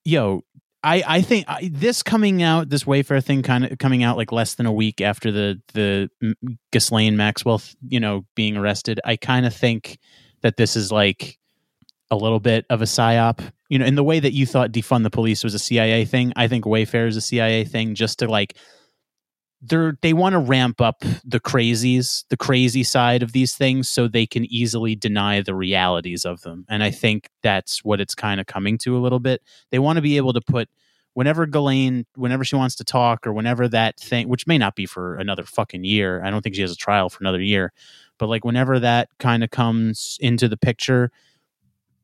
yo, I I think I, this coming out, this Wayfair thing kind of coming out like less than a week after the the Ghislaine Maxwell, you know, being arrested. I kind of think that this is like a little bit of a psyop. You know, in the way that you thought defund the police was a CIA thing, I think Wayfair is a CIA thing just to like they're they want to ramp up the crazies, the crazy side of these things so they can easily deny the realities of them. And I think that's what it's kind of coming to a little bit. They want to be able to put whenever Ghislaine, whenever she wants to talk or whenever that thing, which may not be for another fucking year. I don't think she has a trial for another year. But like whenever that kind of comes into the picture,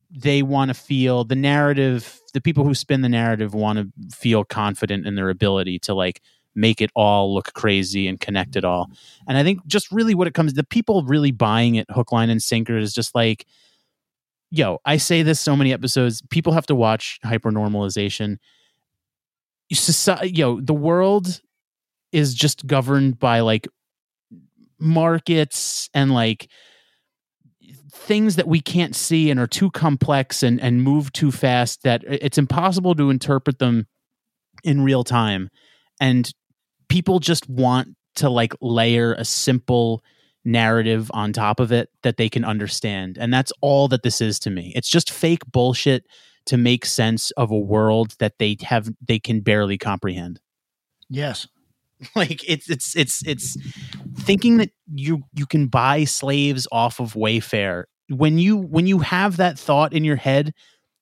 they want to feel the narrative the people who spin the narrative want to feel confident in their ability to like make it all look crazy and connect it all. And i think just really what it comes the people really buying it hook line and sinker is just like yo i say this so many episodes people have to watch HyperNormalisation. Society yo the world is just governed by like markets and like things that we can't see and are too complex and and move too fast that it's impossible to interpret them in real time. And people just want to like layer a simple narrative on top of it that they can understand. And that's all that this is to me. It's just fake bullshit to make sense of a world that they have they can barely comprehend. Yes. like it's it's it's it's thinking that you you can buy slaves off of wayfair. When you when you have that thought in your head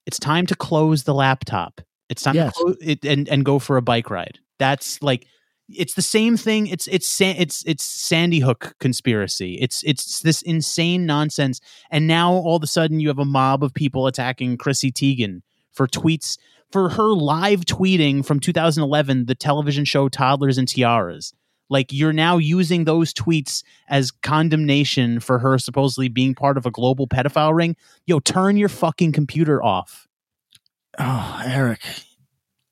it's time to close the laptop. It's time Yes. to close it and and go for a bike ride. That's like it's the same thing it's it's it's it's sandy hook conspiracy. It's it's this insane nonsense. And now all of a sudden you have a mob of people attacking chrissy teigen for tweets for her live tweeting from 2011 the television show toddlers and tiaras. Like you're now using those tweets as condemnation for her supposedly being part of a global pedophile ring. Yo turn your fucking computer off. Oh, Eric.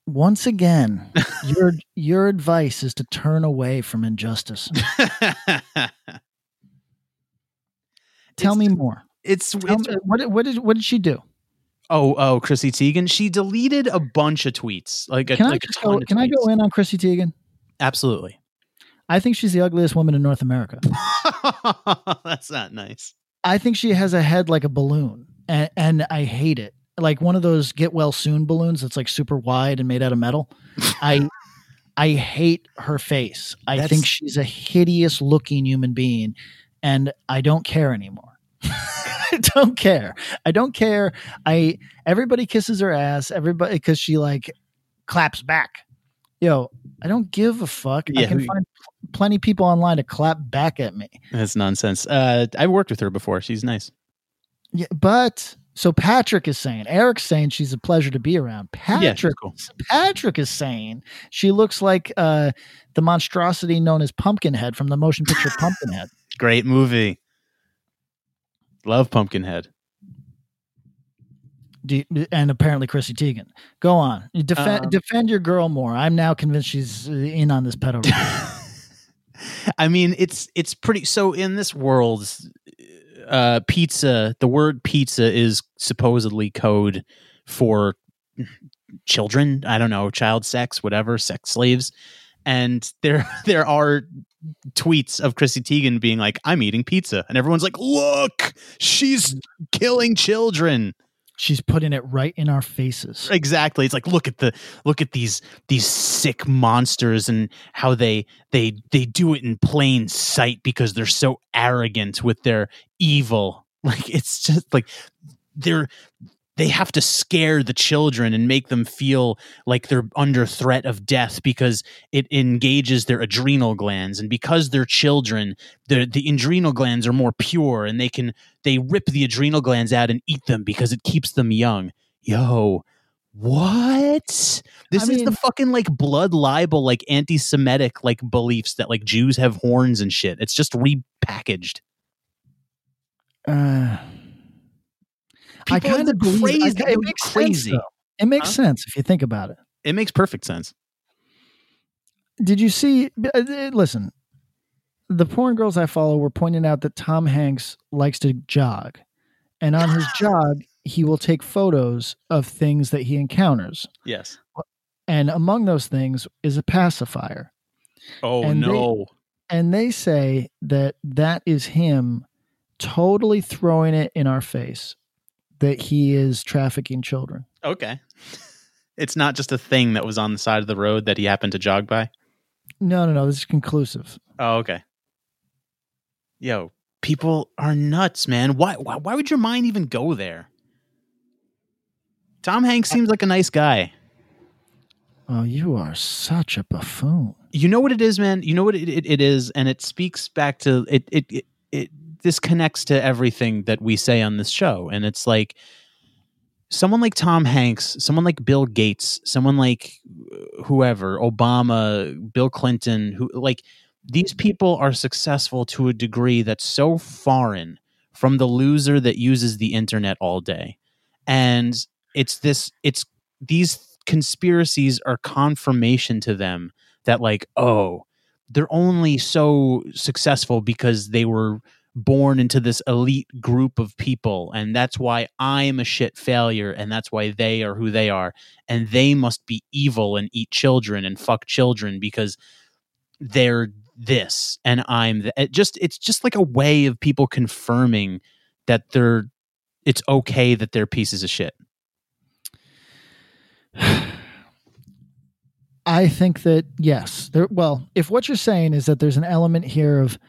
Once again, your your advice is to turn away from injustice. Tell me more. it's, Tell it's me- what did- what did what did she do? oh oh chrissy teigen she deleted a bunch of tweets like a, Can I like a ton go, can I go in on Chrissy Teigen? absolutely I think she's the ugliest woman in North America. that's not nice I think she has a head like a balloon, and, and I hate it. Like one of those get well soon balloons that's like super wide and made out of metal. I I hate her face. I That's- think she's a hideous looking human being, and I don't care anymore. I don't care. I don't care. I everybody kisses her ass. Everybody because she like claps back. Yo, I don't give a fuck. I can who- find pl- plenty of people online to clap back at me. that's nonsense uh i worked with her before she's nice Yeah, but so Patrick is saying, Eric's saying she's a pleasure to be around. yeah Patrick, cool Patrick is saying she looks like uh, the monstrosity known as Pumpkinhead from the motion picture Pumpkinhead. great movie love pumpkinhead you- and apparently Chrissy Teigen. Go on, You defend Um, defend your girl more. I'm now convinced she's uh, in on this pedo. I mean, it's it's pretty. So in this world, uh, pizza. The word pizza is supposedly code for children. I don't know, child sex, whatever, sex slaves. And there there are tweets of Chrissy Teigen being like, "I'm eating pizza," and everyone's like, "Look, she's killing children." She's putting it right in our faces. exactly it's like look at the look at these these sick monsters and how they they they do it in plain sight because they're so arrogant with their evil like it's just like they're they have to scare the children and make them feel like they're under threat of death because it engages their adrenal glands. And because they're children the the adrenal glands are more pure and they can they rip the adrenal glands out and eat them because it keeps them young. Yo what? This I is the fucking like blood libel like anti-semitic like beliefs that like jews have horns and shit. It's just repackaged. Uh, People are kind of believe crazy. I, it makes crazy. sense. Though. It makes Huh? sense if you think about it. It makes perfect sense. Did you see? uh, Listen, the porn girls I follow were pointing out that Tom Hanks likes to jog, and on his jog, he will take photos of things that he encounters. Yes. And among those things is a pacifier. Oh And they- no. And they say that that is him totally throwing it in our face that he is trafficking children. okay. It's not just a thing that was on the side of the road that he happened to jog by. No, no, no. This is conclusive. Oh, okay. Yo, people are nuts, man. Why, why why would your mind even go there? Tom Hanks seems like a nice guy. Oh, you are such a buffoon. You know what it is, man. You know what it, it, it is, and it speaks back to it, it. It it this connects to everything that we say on this show, and it's like someone like Tom Hanks, someone like Bill Gates, someone like uh, whoever, Obama, Bill Clinton, who like these people are successful to a degree that's so foreign from the loser that uses the internet all day. And it's this it's these conspiracies are confirmation to them that like, oh, they're only so successful because they were born into this elite group of people and that's why I'm a shit failure and that's why they are who they are and they must be evil and eat children and fuck children because they're this and I'm it just it's just like a way of people confirming that they're it's okay that they're pieces of shit. I think that yes, there. Well, if what you're saying is that there's an element here of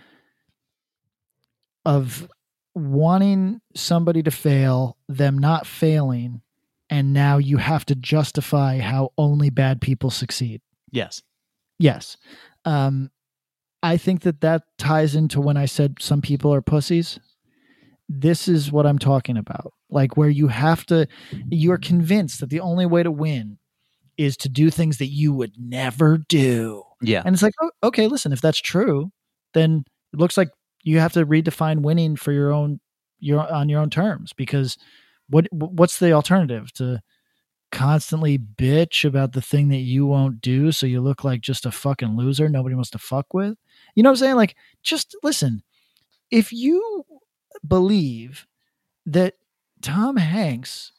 of wanting somebody to fail, them not failing, and now you have to justify how only bad people succeed. Yes. Yes, um, I think that that ties into when I said some people are pussies. This is what I'm talking about. Like where you have to, you're convinced that the only way to win is to do things that you would never do. Yeah. And it's like, oh, okay, listen, if that's true, then it looks like you have to redefine winning for your own your on your own terms because what what's the alternative to constantly bitch about the thing that you won't do so you look like just a fucking loser nobody wants to fuck with? You know what I'm saying? Like just listen. If you believe that Tom Hanks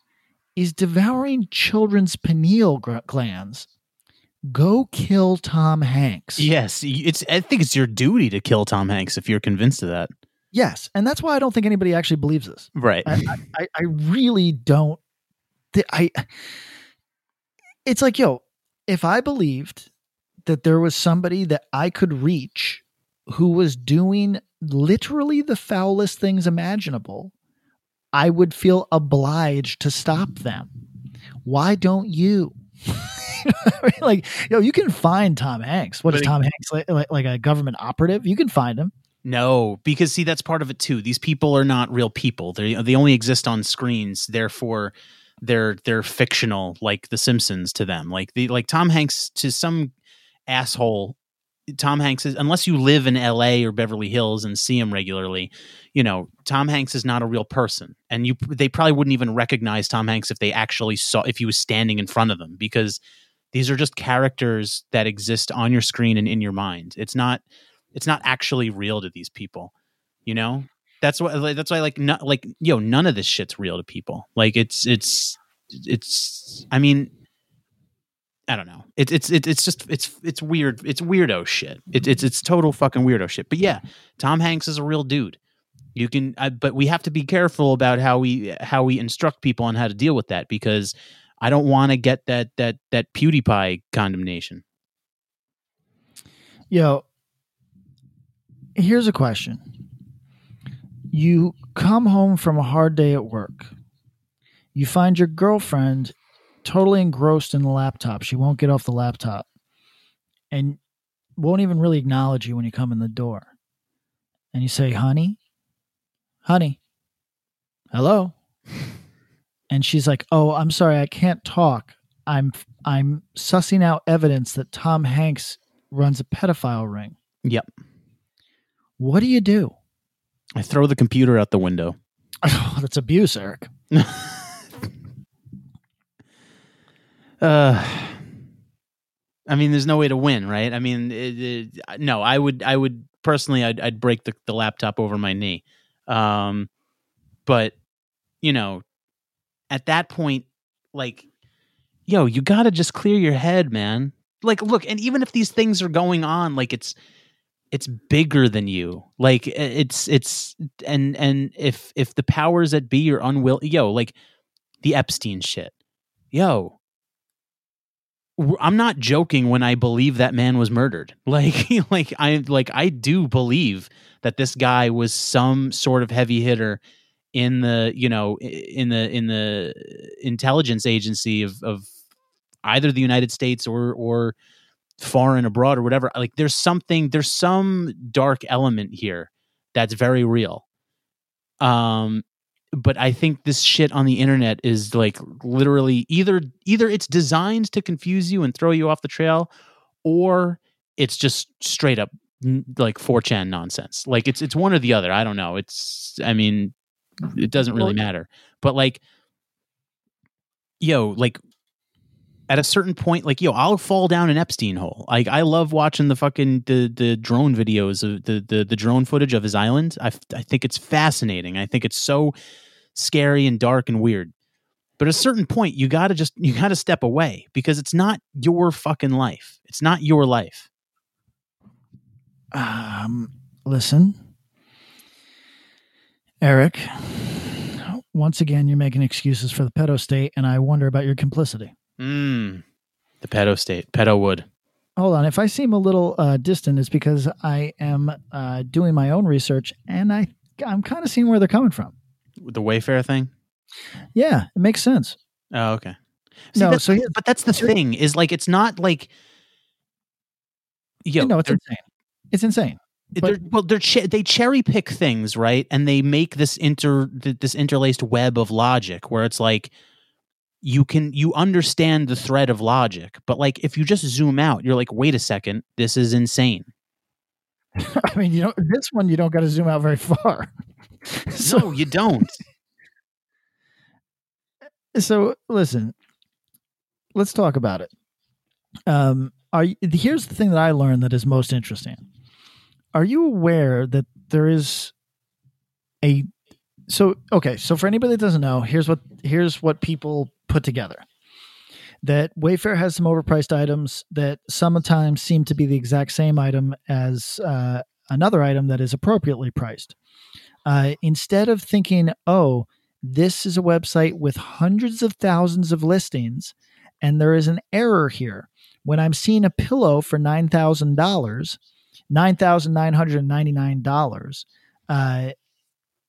is devouring children's pineal glands. Go kill Tom Hanks. Yes, it's. I think it's your duty to kill Tom Hanks if you're convinced of that. Yes, and that's why I don't think anybody actually believes this. Right. I, I, I- really don't. I. It's like, yo, if I believed that there was somebody that I could reach who was doing literally the foulest things imaginable, I would feel obliged to stop them. Why don't you? like, yo, you can find Tom Hanks. What is But- Tom Hanks like, like? Like a government operative? You can find him. No, because see, that's part of it too. These people are not real people. They they only exist on screens. Therefore, they're they're fictional, like The Simpsons to them. Like the like Tom Hanks to some asshole. Tom Hanks is unless you live in L.A. or Beverly Hills and see him regularly. You know, Tom Hanks is not a real person, and you they probably wouldn't even recognize Tom Hanks if they actually saw if he was standing in front of them because these are just characters that exist on your screen and in your mind. It's not it's not actually real to these people you know? That's why that's why like not like yo none of this shit's real to people. Like it's it's it's i mean i don't know. It's it's it's it's just it's it's weird it's weirdo shit. It, it's it's total fucking weirdo shit. But yeah tom hanks is a real dude. You can I, but we have to be careful about how we how we instruct people on how to deal with that because i don't want to get that that that pewdiepie condemnation Yo, here's a question. You come home from a hard day at work. You find your girlfriend totally engrossed in the laptop. She won't get off the laptop and won't even really acknowledge you when you come in the door. And you say, honey, honey, hello. And she's like, oh, I'm sorry, I can't talk. I'm I'm sussing out evidence that Tom Hanks runs a pedophile ring. yep What do you do? i throw the computer out the window Oh, that's abuse, Eric. uh I mean, there's no way to win, right? I mean, it, it, no, I would, I would personally, I'd, I'd break the, the laptop over my knee. Um, but you know, at that point, like, yo, you got to just clear your head, man. Like, look, and even if these things are going on, like, it's, it's bigger than you. Like, it's, it's, and, and if, if the powers that be are unwilling, yo, like the Epstein shit, yo, I'm not joking when I believe that man was murdered. Like like I like I do believe that this guy was some sort of heavy hitter in the, you know, in the in the intelligence agency of of either the United States or or foreign abroad or whatever. Like there's something there's some dark element here that's very real. Um but I think this shit on the internet is like literally either either it's designed to confuse you and throw you off the trail, or it's just straight up like 4chan nonsense. Like it's it's one or the other. I don't know. It's I mean, it doesn't really matter. But like, yo, like at a certain point, like yo, I'll fall down an Epstein hole. Like I love watching the fucking the the drone videos of the the the drone footage of his island. I I think it's fascinating. I think it's so scary and dark and weird. But at a certain point, you got to just you got to step away because it's not your fucking life. It's not your life. Um, listen, Eric. Once again, you're making excuses for the pedo state, and I wonder about your complicity. Mm, the pedo state, pedo wood. Hold on. If I seem a little uh, distant, it's because I am uh, doing my own research, and I I'm kind of seeing where they're coming from the Wayfair thing? Yeah, it makes sense. Oh, okay. See, no, so but that's the thing is like it's not like yo, no, it's insane. It's insane. They're, well, they're ch- they cherry pick things, right? And they make this inter this interlaced web of logic where it's like you can you understand the thread of logic, but like if you just zoom out, you're like, wait a second, this is insane. I mean, you know, this one you don't got to zoom out very far. so no, you don't. So listen, let's talk about it. Um, are here's the thing that I learned that is most interesting. Are you aware that there is a so okay, so for anybody that doesn't know, here's what here's what people put together. That Wayfair has some overpriced items that sometimes seem to be the exact same item as uh, another item that is appropriately priced uh, instead of thinking, oh, this is a website with hundreds of thousands of listings and there is an error here. When I'm seeing a pillow for $9,000, $9,999, uh,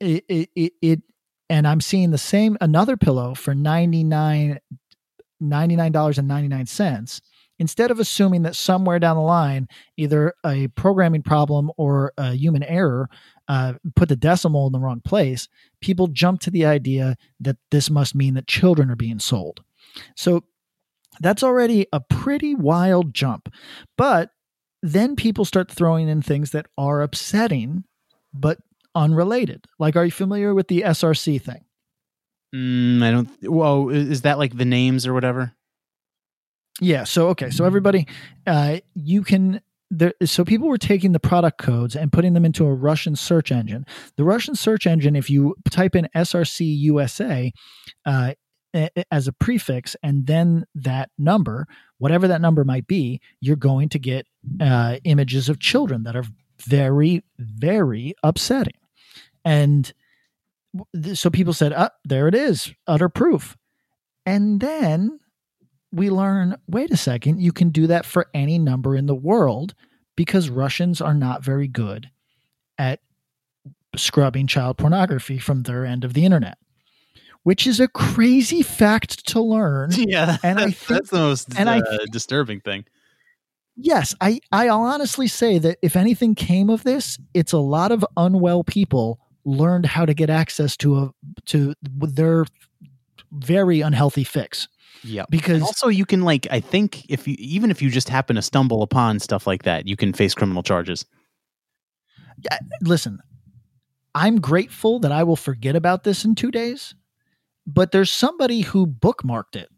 it, it, it, and I'm seeing the same, another pillow for 99 $99.99 instead of assuming that somewhere down the line either a programming problem or a human error uh, put the decimal in the wrong place, people jump to the idea that this must mean that children are being sold. So that's already a pretty wild jump. But then people start throwing in things that are upsetting but unrelated. Like, are you familiar with the SRC thing? Mm, I don't. Whoa, is that like the names or whatever? Yeah. So okay. So everybody, uh, you can there, so people were taking the product codes and putting them into a Russian search engine. The Russian search engine, if you type in SRC USA uh, as a prefix and then that number, whatever that number might be, you're going to get uh, images of children that are very, very upsetting. And so people said, "Up oh, there it is, utter proof." And then we learn wait a second, you can do that for any number in the world because Russians are not very good at scrubbing child pornography from their end of the internet. Which is a crazy fact to learn. Yeah, and I think, that's the most and uh, I, disturbing thing. Yes, I I'll honestly say that if anything came of this, it's a lot of unwell people learned how to get access to a to their very unhealthy fix. Yeah. Because and also you can like I think if you even if you just happen to stumble upon stuff like that, you can face criminal charges. Yeah, listen. I'm grateful that I will forget about this in two days, but there's somebody who bookmarked it.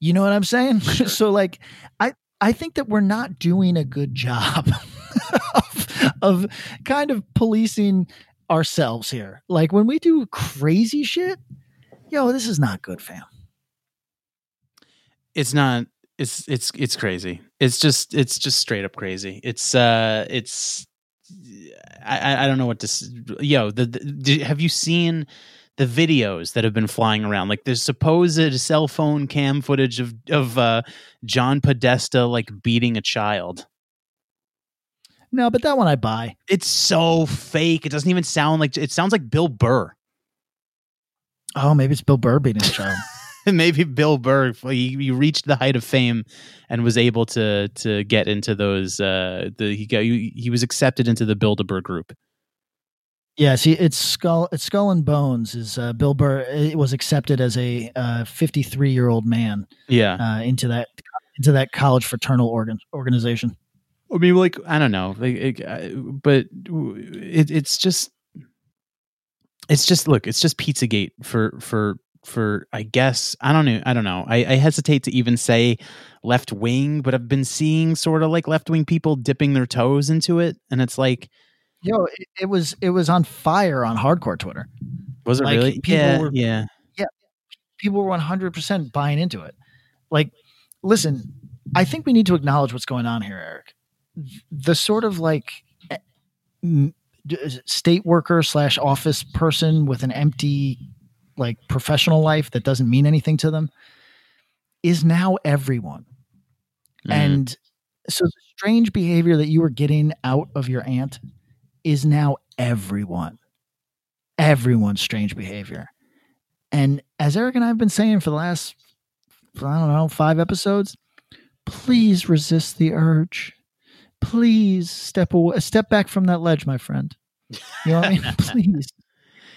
You know what I'm saying? Sure. so like I I think that we're not doing a good job of, of kind of policing ourselves here. Like when we do crazy shit, yo, this is not good, fam. It's not it's it's it's crazy. It's just it's just straight up crazy. It's uh it's I, I don't know what to. Yo, the, the have you seen the videos that have been flying around? Like there's supposed cell phone cam footage of of uh, John Podesta like beating a child. No, but that one I buy. It's so fake. It doesn't even sound like it sounds like Bill Burr. Oh, maybe it's Bill Burr beating a child. maybe Bill Burr he, he, reached the height of fame and was able to to get into those uh the he got he, he was accepted into the Bilderberg group. Yeah, see, it's skull. It's skull and bones. Is uh, Bill Burr? It was accepted as a uh, 53 year old man. Yeah, uh, into that into that college fraternal organ organization. I mean, like I don't know, like, it, uh, but it, it's just it's just look, it's just Pizzagate for for for I guess I don't know I don't know I, I hesitate to even say left wing, but I've been seeing sort of like left wing people dipping their toes into it, and it's like, yo, it, it was it was on fire on hardcore Twitter. Was it like, really? Yeah, were, yeah, yeah. People were one hundred percent buying into it. Like, listen, I think we need to acknowledge what's going on here, Eric. The sort of like state worker slash office person with an empty like professional life that doesn't mean anything to them is now everyone. Mm. And so the strange behavior that you were getting out of your aunt is now everyone. Everyone's strange behavior. And as Eric and I have been saying for the last, I don't know, five episodes, please resist the urge. Please step away, step back from that ledge, my friend. You know what I mean? Please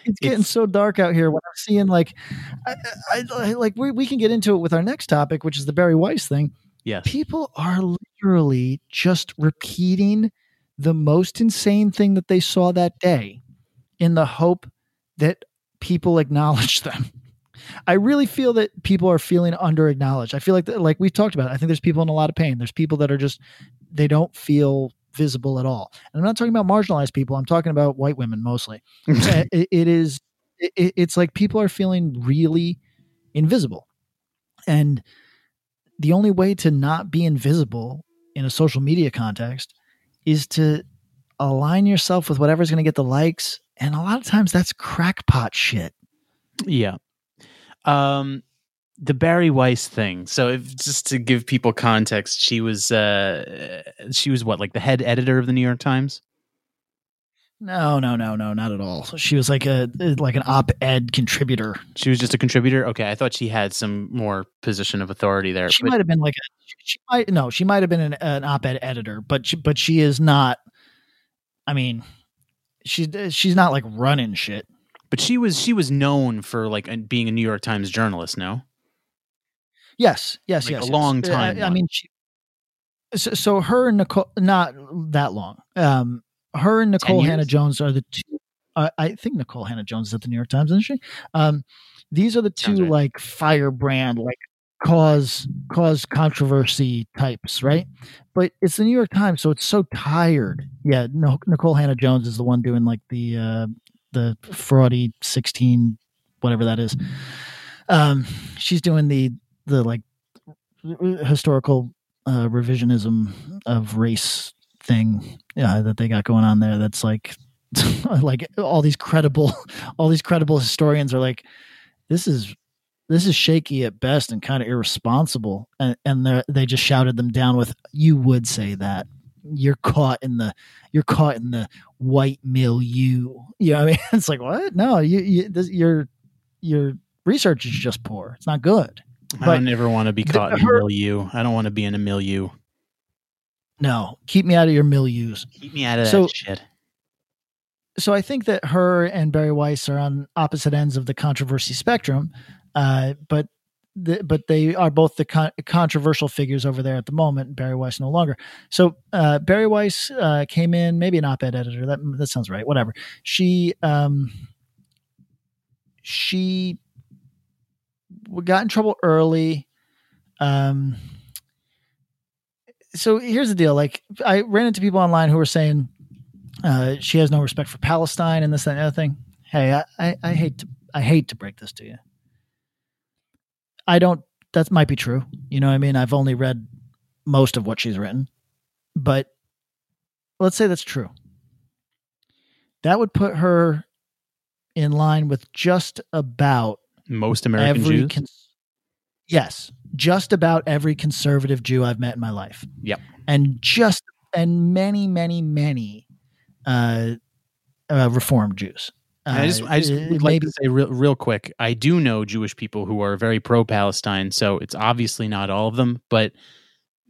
it's getting it's, so dark out here when I'm seeing like, I, I, I, like we, we can get into it with our next topic, which is the Bari Weiss thing. Yeah, people are literally just repeating the most insane thing that they saw that day, in the hope that people acknowledge them. I really feel that people are feeling under acknowledged. I feel like like we've talked about. It, I think there's people in a lot of pain. There's people that are just they don't feel visible at all. And I'm not talking about marginalized people. I'm talking about white women mostly. Uh, it, it is, it, it's like people are feeling really invisible. And the only way to not be invisible in a social media context is to align yourself with whatever's going to get the likes. And a lot of times that's crackpot shit. Yeah. Um, the Bari Weiss thing. So, if, just to give people context, she was uh, she was what like the head editor of the New York Times. No, no, no, no, not at all. She was like a uh, like an op-ed contributor. She was just a contributor. Okay, I thought she had some more position of authority there. She but... might have been like a. She might no, she might have been an, an op-ed editor, but she, but she is not. I mean, she's uh, she's not like running shit. But she was she was known for like being a New York Times journalist. No. Yes, yes, like yes. A long yes. time. I, I mean, she, so, so, her and Nicole, not that long. Um, her and Nikole Hannah-Jones are the two. Uh, I think Nikole Hannah-Jones is at the New York Times, isn't she? Um, these are the two right. like firebrand, like cause cause controversy types, right? But it's the New York Times, so it's so tired. Yeah, no, Nikole Hannah-Jones is the one doing like the uh, the fraudy sixteen, whatever that is. Um, she's doing the the like historical uh, revisionism of race thing uh, that they got going on there. That's like like all these credible all these credible historians are like this is this is shaky at best and kind of irresponsible and, and they just shouted them down with you would say that you're caught in the you're caught in the white milieu you know what i mean it's like what no you, you this, your your research is just poor it's not good I don't ever want to be caught the, in a milieu. I don't want to be in a milieu. No, keep me out of your milieus. Keep me out of so, that shit. So I think that her and Bari Weiss are on opposite ends of the controversy spectrum, uh, but the, but they are both the con- controversial figures over there at the moment. Bari Weiss no longer. So uh, Bari Weiss uh, came in, maybe an op-ed editor. That that sounds right. Whatever. She um, she got in trouble early. Um, so here's the deal. Like I ran into people online who were saying uh, she has no respect for Palestine and this that, and the other thing. Hey, I, I, I hate to I hate to break this to you. I don't. That might be true. You know, what I mean, I've only read most of what she's written, but let's say that's true. That would put her in line with just about most American Jews. cons- yes, just about every conservative Jew I've met in my life, yep. and just and many, many, many uh, uh, Reformed Jews. And I just, I just Uh, would like maybe to say real, real quick. I do know Jewish people who are very pro-Palestine, so it's obviously not all of them, but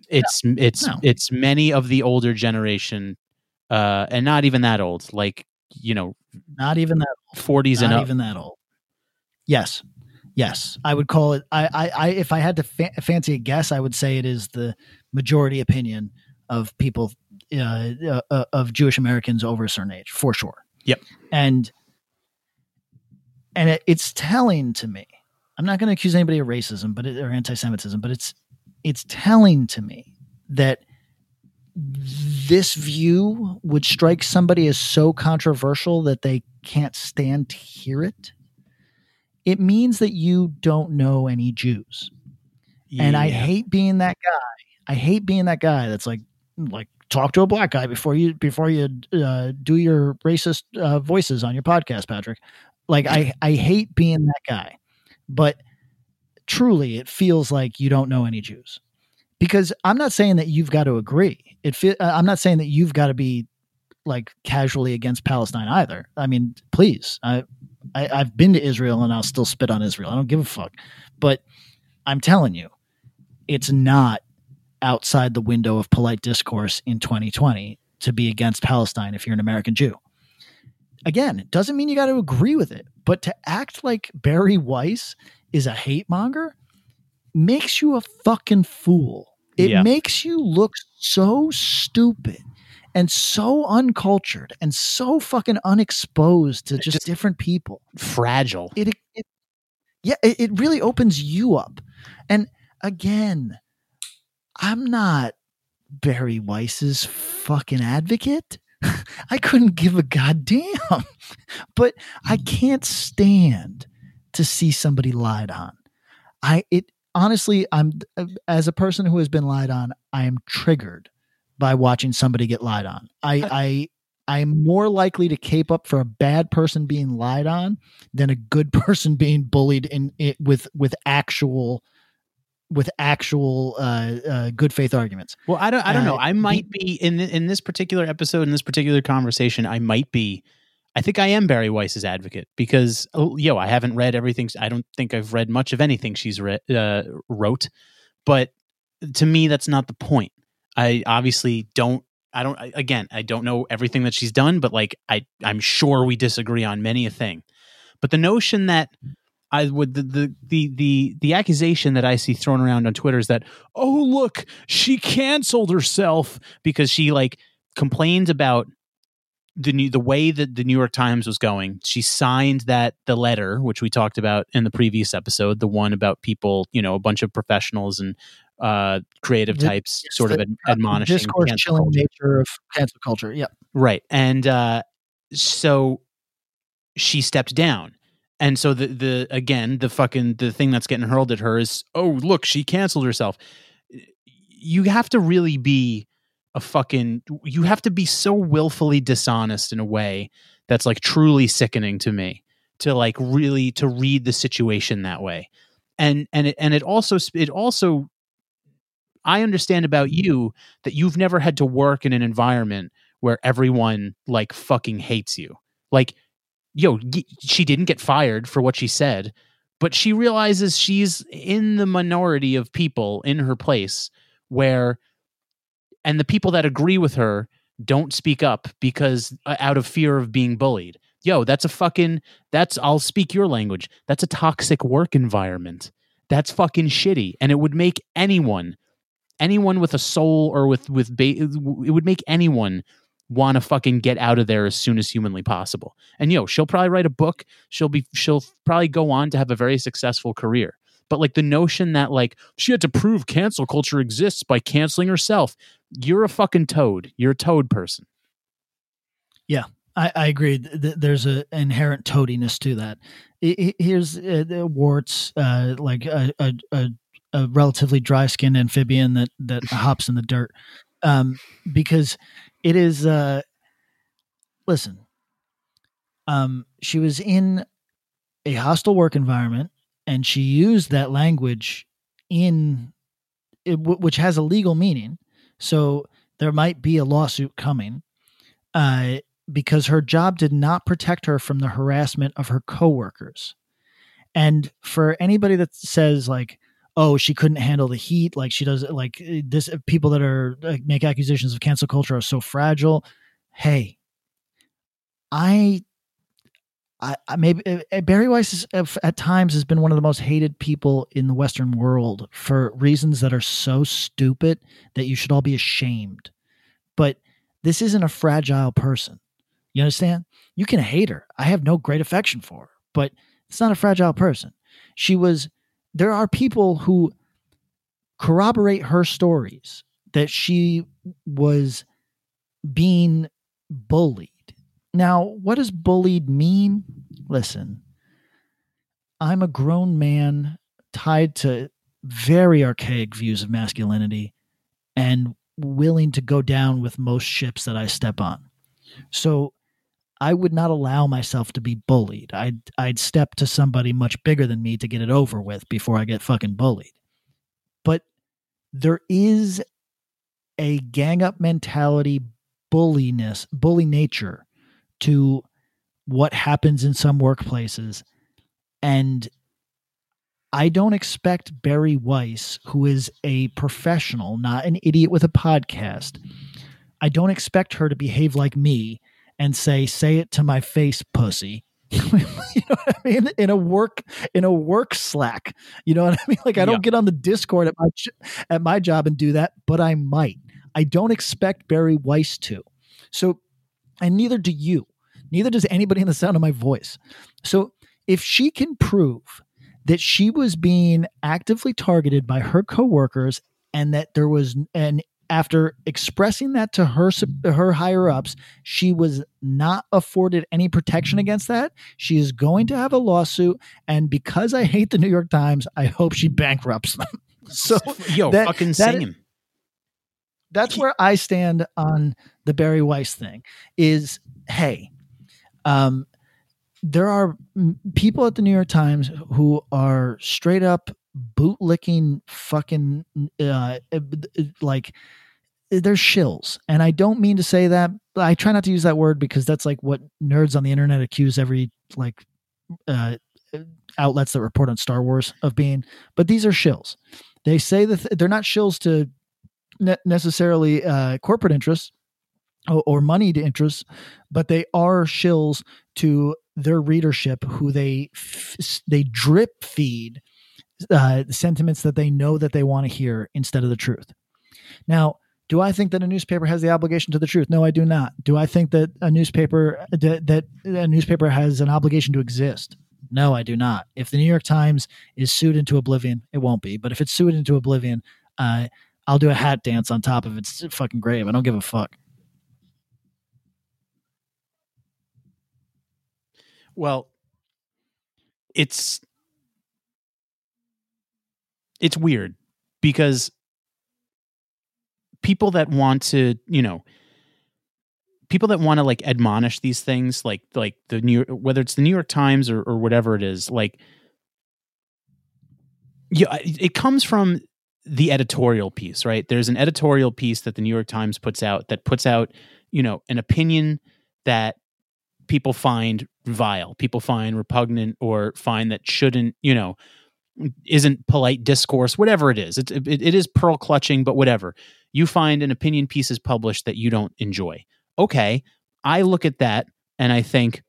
it's it's No. it's many of the older generation, uh, and not even that old, like you know, not even that forties and not up. even that old. Yes, yes, I would call it. I, I, I if I had to fa- fancy a guess, I would say it is the majority opinion of people uh, uh, uh, of Jewish Americans over a certain age, for sure. Yep. And and it, it's telling to me. I'm not going to accuse anybody of racism, but it, or anti-Semitism, but it's it's telling to me that this view would strike somebody as so controversial that they can't stand to hear it. It means that you don't know any Jews. And I hate being that guy. I hate being that guy that's like like talk to a black guy before you before you uh, do your racist uh, voices on your podcast, Patrick. Like I I hate being that guy. But truly it feels like you don't know any Jews. Because I'm not saying that you've got to agree. It fe- uh, I'm not saying that you've got to be like casually against Palestine either. I mean, please. I, I I've been to Israel and I'll still spit on Israel. I don't give a fuck. But I'm telling you, it's not outside the window of polite discourse in 2020 to be against Palestine if you're an American Jew. Again, it doesn't mean you got to agree with it, but to act like Bari Weiss is a hate monger makes you a fucking fool. It Yeah. makes you look so stupid and so uncultured and so fucking unexposed to just, different people. fragile. It, it yeah, it, it really opens you up. And again, I'm not Bari Weiss's fucking advocate. I couldn't give a goddamn. But I mm. can't stand to see somebody lied on. I it honestly I'm uh, as a person who has been lied on, I am triggered by watching somebody get lied on. I I I'm more likely to cape up for a bad person being lied on than a good person being bullied in it with with actual with actual uh, uh, good faith arguments. Well, I don't. I don't know. Uh, I might be in in this particular episode, in this particular conversation. I might be. I think I am Bari Weiss's advocate because, oh, yo, I haven't read everything. I don't think I've read much of anything she's re- uh, wrote, but to me, that's not the point. I obviously don't. I don't. I, again, I don't know everything that she's done, but like, I I'm sure we disagree on many a thing. But the notion that I would the, the the the the accusation that I see thrown around on Twitter is that oh look she canceled herself because she like complained about the new the way that the New York Times was going. She signed that the letter which we talked about in the previous episode, the one about people you know a bunch of professionals and uh creative types sort of the ad- admonishing discourse chilling culture. nature of cancel culture. Yep. Right. And uh so she stepped down. And so the the again, the fucking the thing that's getting hurled at her is, "Oh, look, she canceled herself." You have to really be a fucking you have to be so willfully dishonest in a way that's like truly sickening to me to like really to read the situation that way. And and it and it also it also I understand about you that you've never had to work in an environment where everyone like fucking hates you. Like, yo, she didn't get fired for what she said, but she realizes she's in the minority of people in her place where, and the people that agree with her don't speak up because uh, out of fear of being bullied. Yo, that's a fucking, that's, I'll speak your language. That's a toxic work environment. That's fucking shitty. And it would make anyone, anyone with a soul or with with ba- it would make anyone want to fucking get out of there as soon as humanly possible. And yo, she'll probably write a book. She'll be she'll probably go on to have a very successful career. But like the notion that like she had to prove cancel culture exists by canceling herself, you're a fucking toad. You're a toad person. Yeah, I, I agree. There's an inherent toadiness to that. Here's uh, the warts, uh, like a, a, a, a relatively dry skinned amphibian that, that hops in the dirt. Um, because it is, uh, listen, um, she was in a hostile work environment and she used that language in it, wh- which has a legal meaning. So there might be a lawsuit coming. Uh, because her job did not protect her from the harassment of her coworkers. And for anybody that says like, "Oh, she couldn't handle the heat," like she does, like eh, this, people that are like, make accusations of cancel culture are so fragile. Hey, I, I, I maybe uh, Bari Weiss is, uh, at times has been one of the most hated people in the Western world for reasons that are so stupid that you should all be ashamed. But this isn't a fragile person. You understand? You can hate her. I have no great affection for her, but it's not a fragile person. She was, there are people who corroborate her stories that she was being bullied. Now, what does bullied mean? Listen, I'm a grown man tied to very archaic views of masculinity and willing to go down with most ships that I step on. So I would not allow myself to be bullied. I'd I'd step to somebody much bigger than me to get it over with before I get fucking bullied. But there is a gang up mentality, bulliness, bully nature to what happens in some workplaces. And I don't expect Bari Weiss, who is a professional, not an idiot with a podcast, I don't expect her to behave like me and say, "Say it to my face, pussy." you know what I mean? In a work in a work Slack, you know what I mean? Like I don't Yeah. get on the Discord at my at my job and do that, but I might. I don't expect Bari Weiss to. So, and neither do you. Neither does anybody in the sound of my voice. So, if she can prove that she was being actively targeted by her coworkers and that there was and after expressing that to her her higher ups she was not afforded any protection against that she is going to have a lawsuit and because i hate the new york times i hope she bankrupts them so Yo, that- fucking that- him. that's where I stand on the Bari Weiss thing. Is hey, um, there are people at the New York Times who are straight up bootlicking fucking uh, uh, like they're shills, and I don't mean to say that. I try not to use that word because that's like what nerds on the internet accuse every like uh, outlets that report on Star Wars of being. But these are shills. They say that th- they're not shills to ne- necessarily uh, corporate interests or, or moneyed interests, but they are shills to their readership who they f- they drip feed uh, sentiments that they know that they want to hear instead of the truth. Now, do I think that a newspaper has the obligation to the truth? No, I do not. Do I think that a newspaper that, that a newspaper has an obligation to exist? No, I do not. If the New York Times is sued into oblivion, it won't be. But if it's sued into oblivion, uh, I'll do a hat dance on top of its fucking grave. I don't give a fuck. Well, it's it's weird because people that want to, you know, people that want to like admonish these things, like like the New whether it's the New York Times or, or whatever it is, like yeah, it it comes from the editorial piece, right? There's an editorial piece that the New York Times puts out that puts out, you know, an opinion that people find vile, people find repugnant, or find that shouldn't, you know, isn't polite discourse, whatever it is. It, it, it is pearl clutching, but whatever. You find an opinion piece is published that you don't enjoy. Okay. I look at that and I think,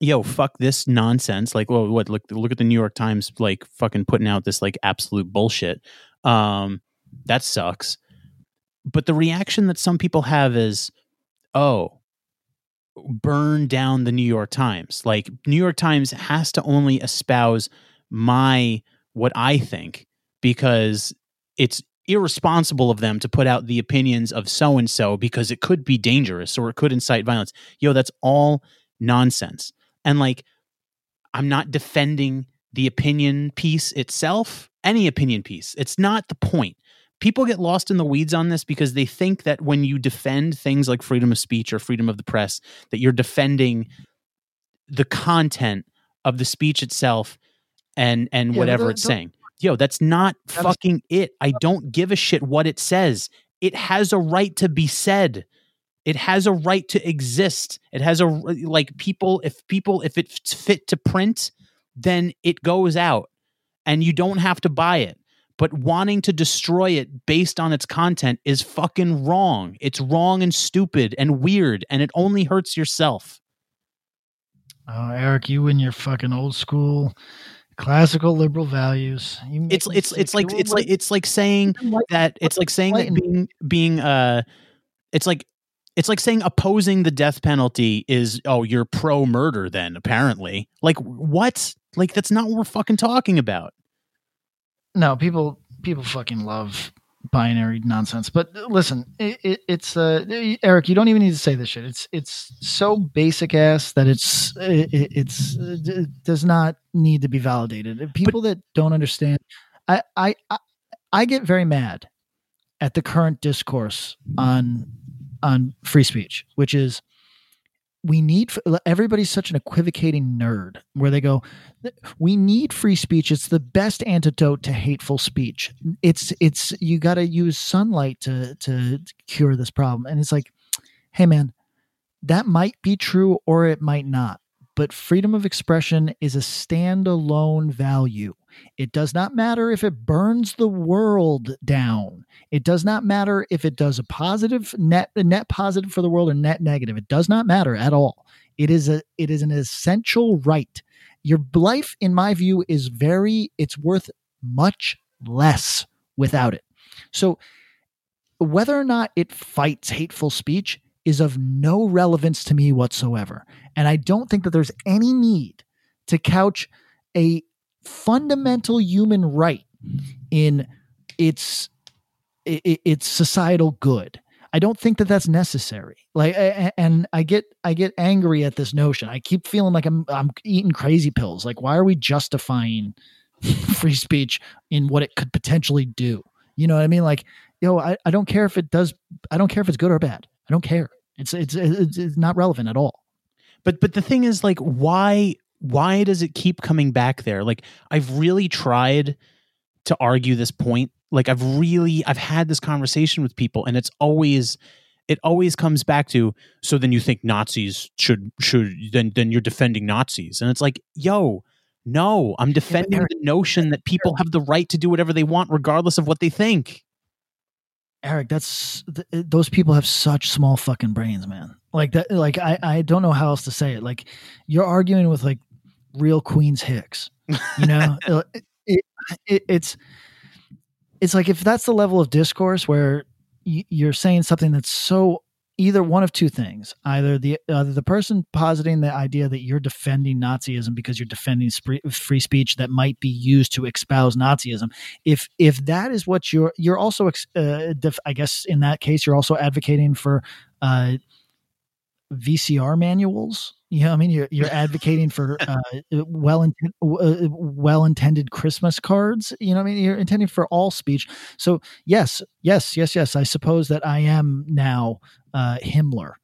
yo, fuck this nonsense. Like, well, what? Look, look at the New York Times, like fucking putting out this like absolute bullshit. Um, that sucks. But the reaction that some people have is, oh, burn down the New York Times. Like, New York Times has to only espouse my what I think because it's irresponsible of them to put out the opinions of so and so because it could be dangerous or it could incite violence. Yo, that's all nonsense. And like, I'm not defending the opinion piece itself, any opinion piece. It's not the point. People get lost in the weeds on this because they think that when you defend things like freedom of speech or freedom of the press, that you're defending the content of the speech itself and and Yeah, whatever the- it's the- saying. Yo, that's not That is- fucking it. I don't give a shit what it says. It has a right to be said. It has a right to exist. It has a like people if people if it's fit to print, then it goes out and you don't have to buy it. But wanting to destroy it based on its content is fucking wrong. It's wrong and stupid and weird and it only hurts yourself. Oh, Eric, you and your fucking old school, classical liberal values. You make It's it's it's like it's like it's like saying that it's like saying that being being uh it's like it's like saying opposing the death penalty is oh you're pro murder then apparently. Like what? Like that's not what we're fucking talking about. No people people fucking love binary nonsense. But listen it, it, it's uh eric you don't even need to say this shit. It's it's so basic ass that it's it, it- it's it does not need to be validated. People that don't understand I, I i i get very mad at the current discourse on on free speech which is we need everybody's such an equivocating nerd where they go we need free speech. It's the best antidote to hateful speech. It's it's you got to use sunlight to to cure this problem. And it's like hey man that might be true or it might not but freedom of expression is a standalone value it does not matter if it burns the world down. It does not matter if it does a positive net a net positive for the world or net negative. It does not matter at all. It is a it is an essential right. Your life in my view is very it's worth much less without it. So whether or not it fights hateful speech is of no relevance to me whatsoever. And i don't think that there's any need to couch a fundamental human right in its its societal good. I don't think that that's necessary. Like and i get i get angry at this notion. I keep feeling like i'm i'm eating crazy pills. Like why are we justifying free speech in what it could potentially do? You know what i mean? Like yo i, I don't care if it does i don't care if it's good or bad. I don't care. It's it's it's, it's not relevant at all. But but the thing is like why why does it keep coming back there like i've really tried to argue this point like i've really i've had this conversation with people and it's always it always comes back to so then you think nazis should should then then you're defending nazis and it's like yo no i'm defending Eric- the notion that people have the right to do whatever they want regardless of what they think Eric, that's th- eh, those people have such small fucking brains, man. Like that, like I, I don't know how else to say it. Like you're arguing with like real Queens Hicks, you know. it, it, it, it's it's like if that's the level of discourse where y- you're saying something that's so either one of two things either the either the person positing the idea that you're defending nazism because you're defending spree- free speech that might be used to espouse nazism if if that is what you're you're also ex- uh, def, i guess in that case you're also advocating for uh vcr manuals you know i mean you're, you're advocating for uh, well uh, well intended christmas cards you know what i mean you're intending for all speech so yes yes yes yes i suppose that i am now uh himmler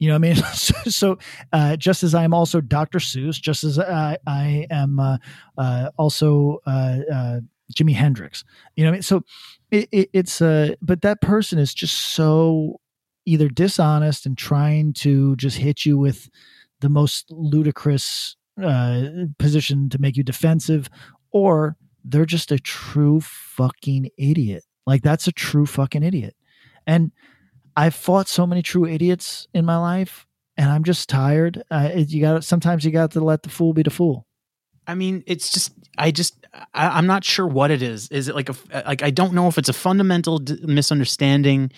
you know what I mean? so, so uh, just as I am also Dr. Seuss, just as I, I am uh, uh, also uh, uh, Jimi Hendrix, you know what I mean? So it, it, it's, uh, but that person is just so either dishonest and trying to just hit you with the most ludicrous uh, position to make you defensive, or they're just a true fucking idiot. Like that's a true fucking idiot. And I've fought so many true idiots in my life, and I'm just tired. Uh, you got sometimes you got to let the fool be the fool. I mean, it's just I just I, I'm not sure what it is. Is it like a like I don't know if it's a fundamental d- misunderstanding,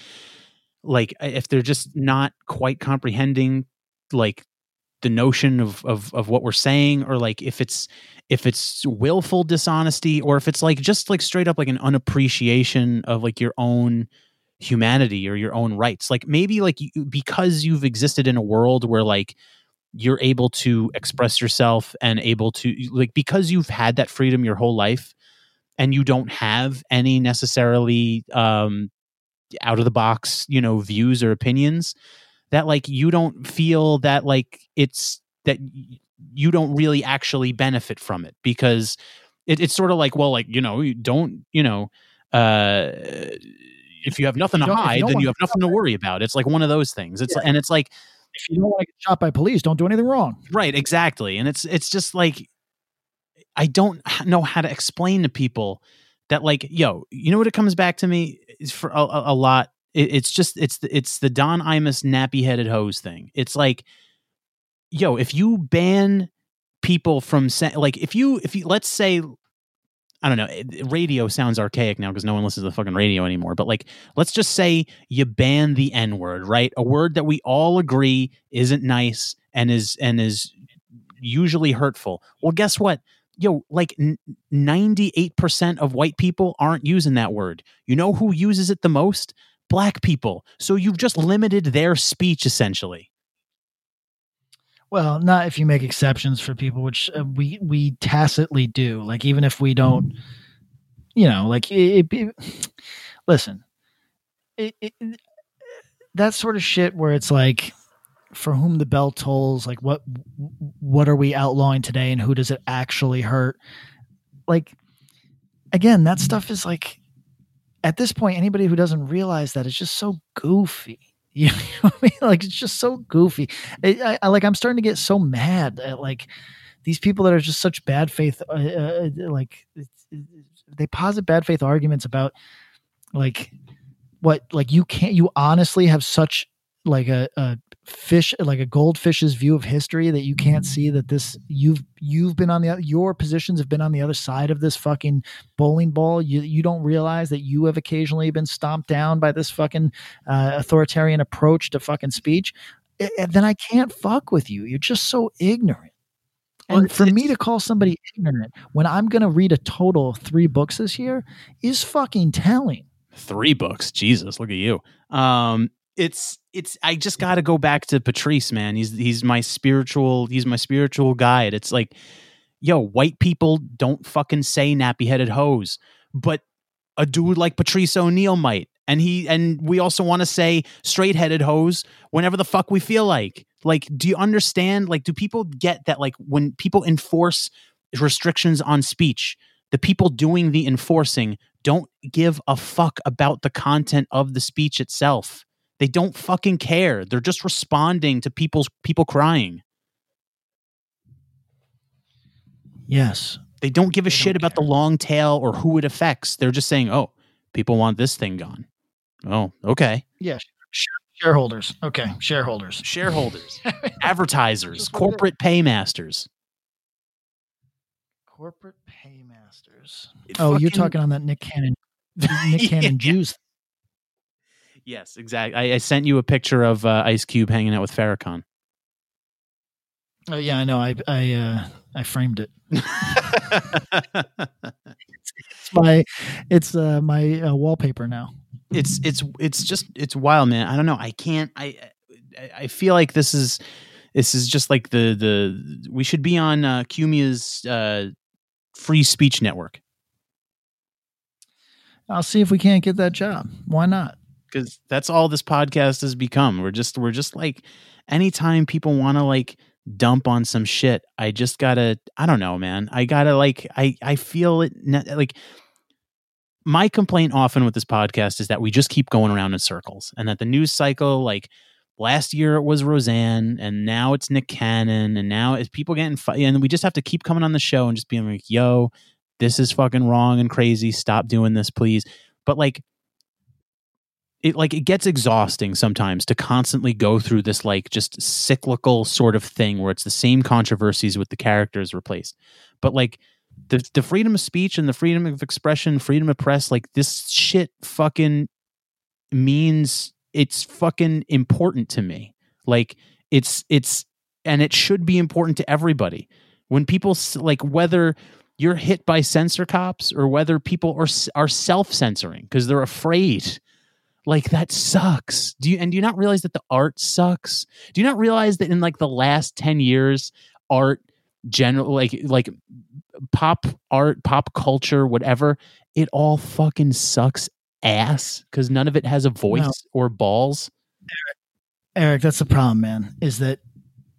like if they're just not quite comprehending like the notion of of of what we're saying, or like if it's if it's willful dishonesty, or if it's like just like straight up like an unappreciation of like your own humanity or your own rights. Like maybe like you, because you've existed in a world where like you're able to express yourself and able to like because you've had that freedom your whole life and you don't have any necessarily um out of the box you know views or opinions that like you don't feel that like it's that you don't really actually benefit from it because it, it's sort of like well like you know you don't you know uh if you have nothing to you you hide then you have nothing to worry about. It's like one of those things. It's and it's like If you don't want to get shot by police, don't do anything wrong. right exactly and it's it's just like i don't know how to explain to people that like yo you know what it comes back to me is for a, a, lot it, it's just it's the, it's the don imus nappy headed hose thing it's like yo if you ban people from like if you if you let's say I don't know. Eh, radio sounds archaic now because no one listens to the fucking radio anymore. But like, let's just say you ban the N word, right? A word that we all agree isn't nice and is and is usually hurtful. Well, guess what? Yo, like ninety eight percent of white people aren't using that word. You know who uses it the most? Black people. So you've just limited their speech essentially. Well, not if you make exceptions for people, which uh, we we tacitly do. Like even if we don't, you know, like it, it, listen, it, that sort of shit where it's like, for whom the bell tolls, like what what are we outlawing today, and who does it actually hurt? Like, again, that stuff is like, at this point, anybody who doesn't realize that is just so goofy. You know what I mean? Like it's just so goofy. I, I, like I'm starting to get so mad at like these people that are just such bad faith. Uh, uh, like it's- it's- they posit bad faith arguments about like what like you can't you honestly have such like a, a fish like a goldfish's view of history that you can't see that this you've you've been on the your positions have been on the other side of this fucking bowling ball. You you don't realize that you have occasionally been stomped down by this fucking uh, authoritarian approach to fucking speech. Eh, then i can't fuck with you. You're just so ignorant. And it's- for me to call somebody ignorant when i'm going to read a total of three books this year is fucking telling. Three books? Jesus look at you. Um it's it's i just got to go back to patrice man. He's he's my spiritual he's my spiritual guide. It's like yo white people don't fucking say nappy headed hose but a dude like patrice o'neal might. And he and we also want to say straight headed hose whenever the fuck we feel like. Like do you understand? Like do people get that like when people enforce restrictions on speech the people doing the enforcing don't give a fuck about the content of the speech itself. They don't fucking care. They're just responding to people's people crying. yes They don't give a They shit about the long tail or who it affects. They're just saying, "Oh, people want this thing gone." Oh, okay. yeah shareholders okay shareholders Shareholders, advertisers, Just what it is. corporate paymasters. corporate paymasters It oh you're talking on that nick cannon nick cannon Yeah. jews Yes, exactly. I, I sent you a picture of uh, Ice Cube hanging out with Farrakhan. oh yeah i know i i uh i framed it. It's my it's uh my uh, wallpaper now. It's it's it's just it's wild man. I don't know i can't i i, I feel like this is this is just like the the we should be on uh cumia's uh free speech network. I'll see if we can't get that job. Why not because that's all this podcast has become. We're just we're just like anytime people want to like dump on some shit i just gotta i don't know man. I gotta like i i feel it like my complaint often with this podcast is that we just keep going around in circles and that the news cycle like last year it was roseanne and now it's nick cannon and now it's people getting fi- and we just have to keep coming on the show and just being like yo this is fucking wrong and crazy. Stop doing this please. But like it like it gets exhausting sometimes to constantly go through this like just cyclical sort of thing where it's the same controversies with the characters replaced. But like the the freedom of speech and the freedom of expression, freedom of press, like this shit fucking means it's fucking important to me. Like it's it's and it should be important to everybody. When people like whether you're hit by censor cops or whether people are are self-censoring because they're afraid like that sucks. Do you and do you not realize that the art sucks? Do you not realize that in like the last 10 years art general like like pop art pop culture whatever it all fucking sucks ass? Because none of it has a voice no. or balls? Eric, eric that's the problem man is that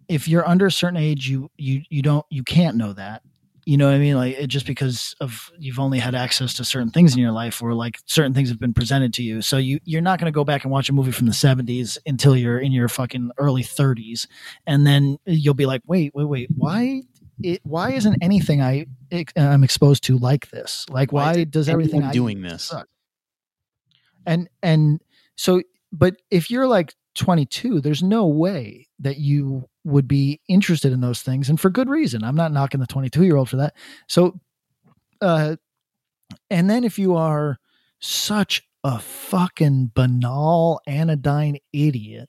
if you're under a certain age you you you don't you can't know that you know what I mean? Like it, just because of you've only had access to certain things in your life, or like certain things have been presented to you, so you you're not going to go back and watch a movie from the '70s until you're in your fucking early 30s, and then you'll be like, wait, wait, wait, why? It, why isn't anything I I'm exposed to like this? Like, why, why does everything I'm doing this? Suck? And and so, but if you're like 22, there's no way that you would be interested in those things and for good reason. I'm not knocking the 22 year old for that. So, uh, and then if you are such a fucking banal anodyne idiot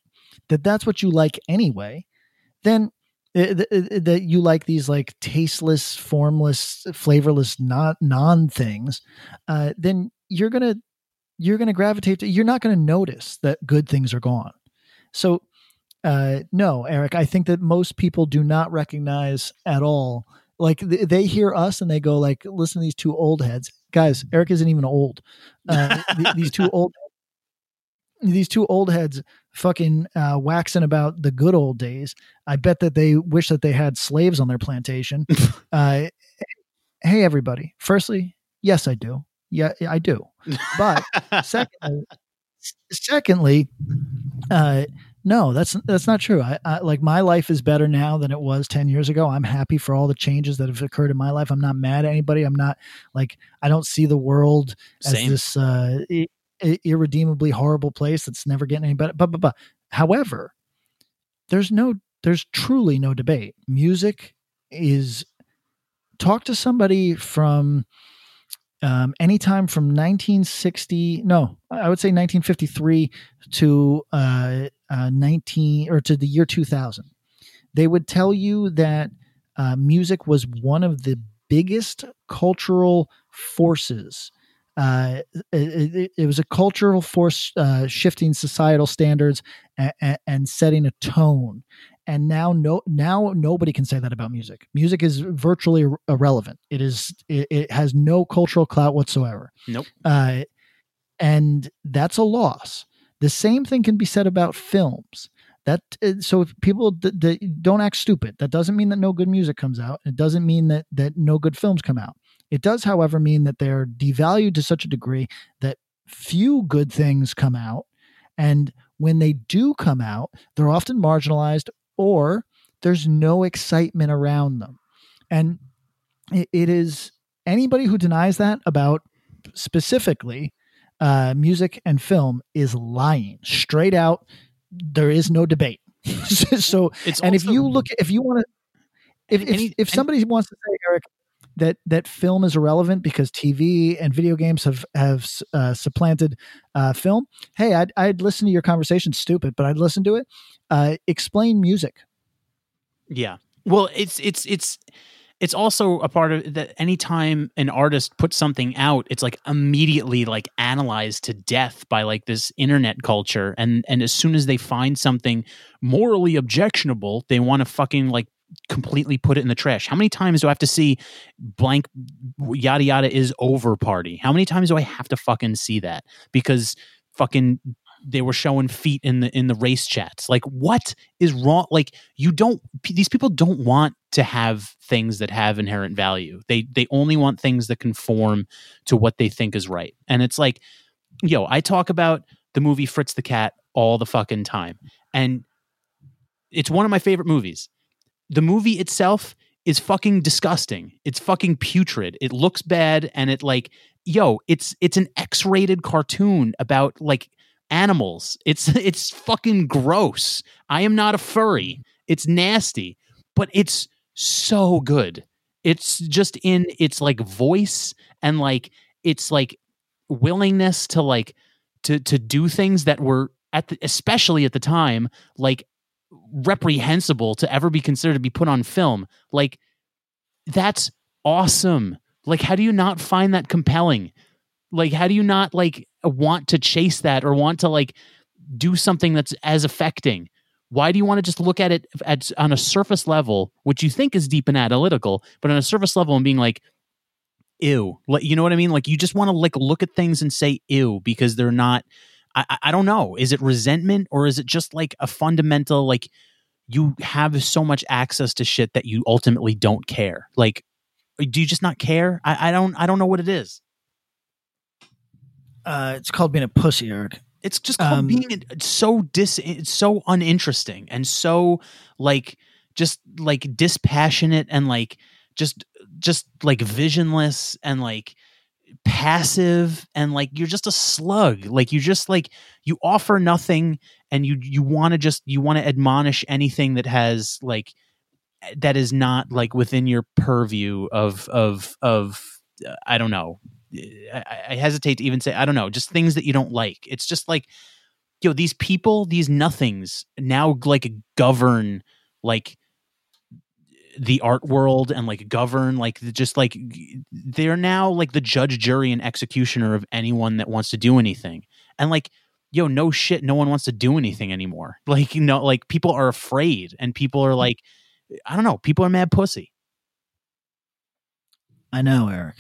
that that's what you like anyway, then that you like these like tasteless, formless, flavorless, not non things, uh, then you're gonna you're gonna gravitate to. You're not gonna notice that good things are gone. So uh, no, Eric, I think that most people do not recognize at all. Like th- they hear us and they go like, listen to these two old heads. Guys, Eric isn't even old. Uh, th- these two old these two old heads fucking uh, waxing about the good old days. I bet that they wish that they had slaves on their plantation. uh, hey, everybody. Firstly, yes, I do. Yeah, I do. But secondly, secondly, uh, no, that's that's not true. I, I, like my life is better now than it was 10 years ago. I'm happy for all the changes that have occurred in my life. I'm not mad at anybody. I'm not like I don't see the world Same. as this uh, irredeemably horrible place that's never getting any better. But, but, but however, there's no there's truly no debate. Music is talk to somebody from um, anytime from 1960 no i would say 1953 to uh, uh, 19 or to the year 2000 they would tell you that uh, music was one of the biggest cultural forces uh, it, it, it, was a cultural force uh, shifting societal standards and, and, setting a tone. And now no now nobody can say that about music. Music is virtually irrelevant. It is it, it has no cultural clout whatsoever. Nope. Uh, and that's a loss the same thing can be said about films. That uh, so if people d- d- don't act stupid. That doesn't mean that no good music comes out. It doesn't mean that that no good films come out. It does however mean that they're devalued to such a degree that few good things come out. And when they do come out, they're often marginalized or there's no excitement around them. And it, it is anybody who denies that about specifically uh, music and film is lying straight out. There is no debate. so, it's and also, if you look, if you want to, if, if, if somebody wants to say, Eric, that that film is irrelevant because TV and video games have have uh, supplanted uh, film. Hey, I'd I'd listen to your conversation, stupid, but I'd listen to it uh, explain music. Yeah. Well, it's it's it's it's also a part of that anytime an artist puts something out it's like immediately like analyzed to death by like this internet culture. And and as soon as they find something morally objectionable they want to fucking like completely put it in the trash. How many times do i have to see blank yada yada is over party? How many times do i have to fucking see that? Because fucking they were showing feet in the in the race chats. Like what is wrong? Like you don't these people don't want to have things that have inherent value. They they only want things that conform to what they think is right. And it's like yo i talk about the movie fritz the cat all the fucking time. And it's one of my favorite movies. The movie itself is fucking disgusting. It's fucking putrid. It looks bad and it like yo it's it's an x-rated cartoon about like animals. It's it's fucking gross. I am not a furry. It's nasty, but it's so good. It's just in its like voice and like it's like willingness to like to to do things that were at the, especially at the time like reprehensible to ever be considered to be put on film. Like that's awesome. Like how do you not find that compelling? Like how do you not like want to chase that or want to like do something that's as affecting? Why do you want to just look at it at on a surface level, which you think is deep and analytical, but on a surface level and being like, ew, like you know what I mean? Like you just want to like look at things and say ew because they're not. I, I don't know. Is it resentment or is it just like a fundamental like you have so much access to shit that you ultimately don't care? Like, do you just not care? I, I don't. I don't know what it is. Uh, it's called being a pussy, Eric. It's just called Um, being so dis, it's so uninteresting and so like just like dispassionate and like just just like visionless and like passive and like you're just a slug like you just like you offer nothing and you you want to just you want to admonish anything that has like that is not like within your purview of of of uh, I don't know I, I hesitate to even say I don't know, just things that you don't like. It's just like, yo, these people, these nothings now like govern like the art world and like govern like just like they're now like the judge, jury, and executioner of anyone that wants to do anything. And like, yo, no shit, no one wants to do anything anymore. Like, you know, like people are afraid and people are like, I don't know, people are mad pussy. I know, Eric.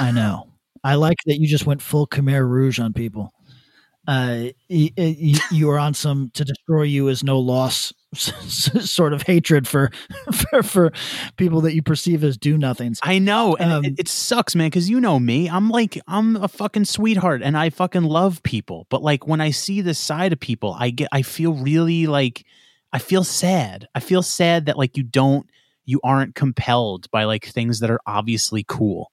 I know. I like that you just went full Khmer Rouge on people. Uh, you are on some to destroy you is no loss sort of hatred for, for for people that you perceive as do nothings. I know, and Um, it, it sucks, man, because you know me. I'm like, I'm a fucking sweetheart, and I fucking love people. But like, when I see this side of people, I get, I feel really like, I feel sad. I feel sad that like you don't, you aren't compelled by like things that are obviously cool.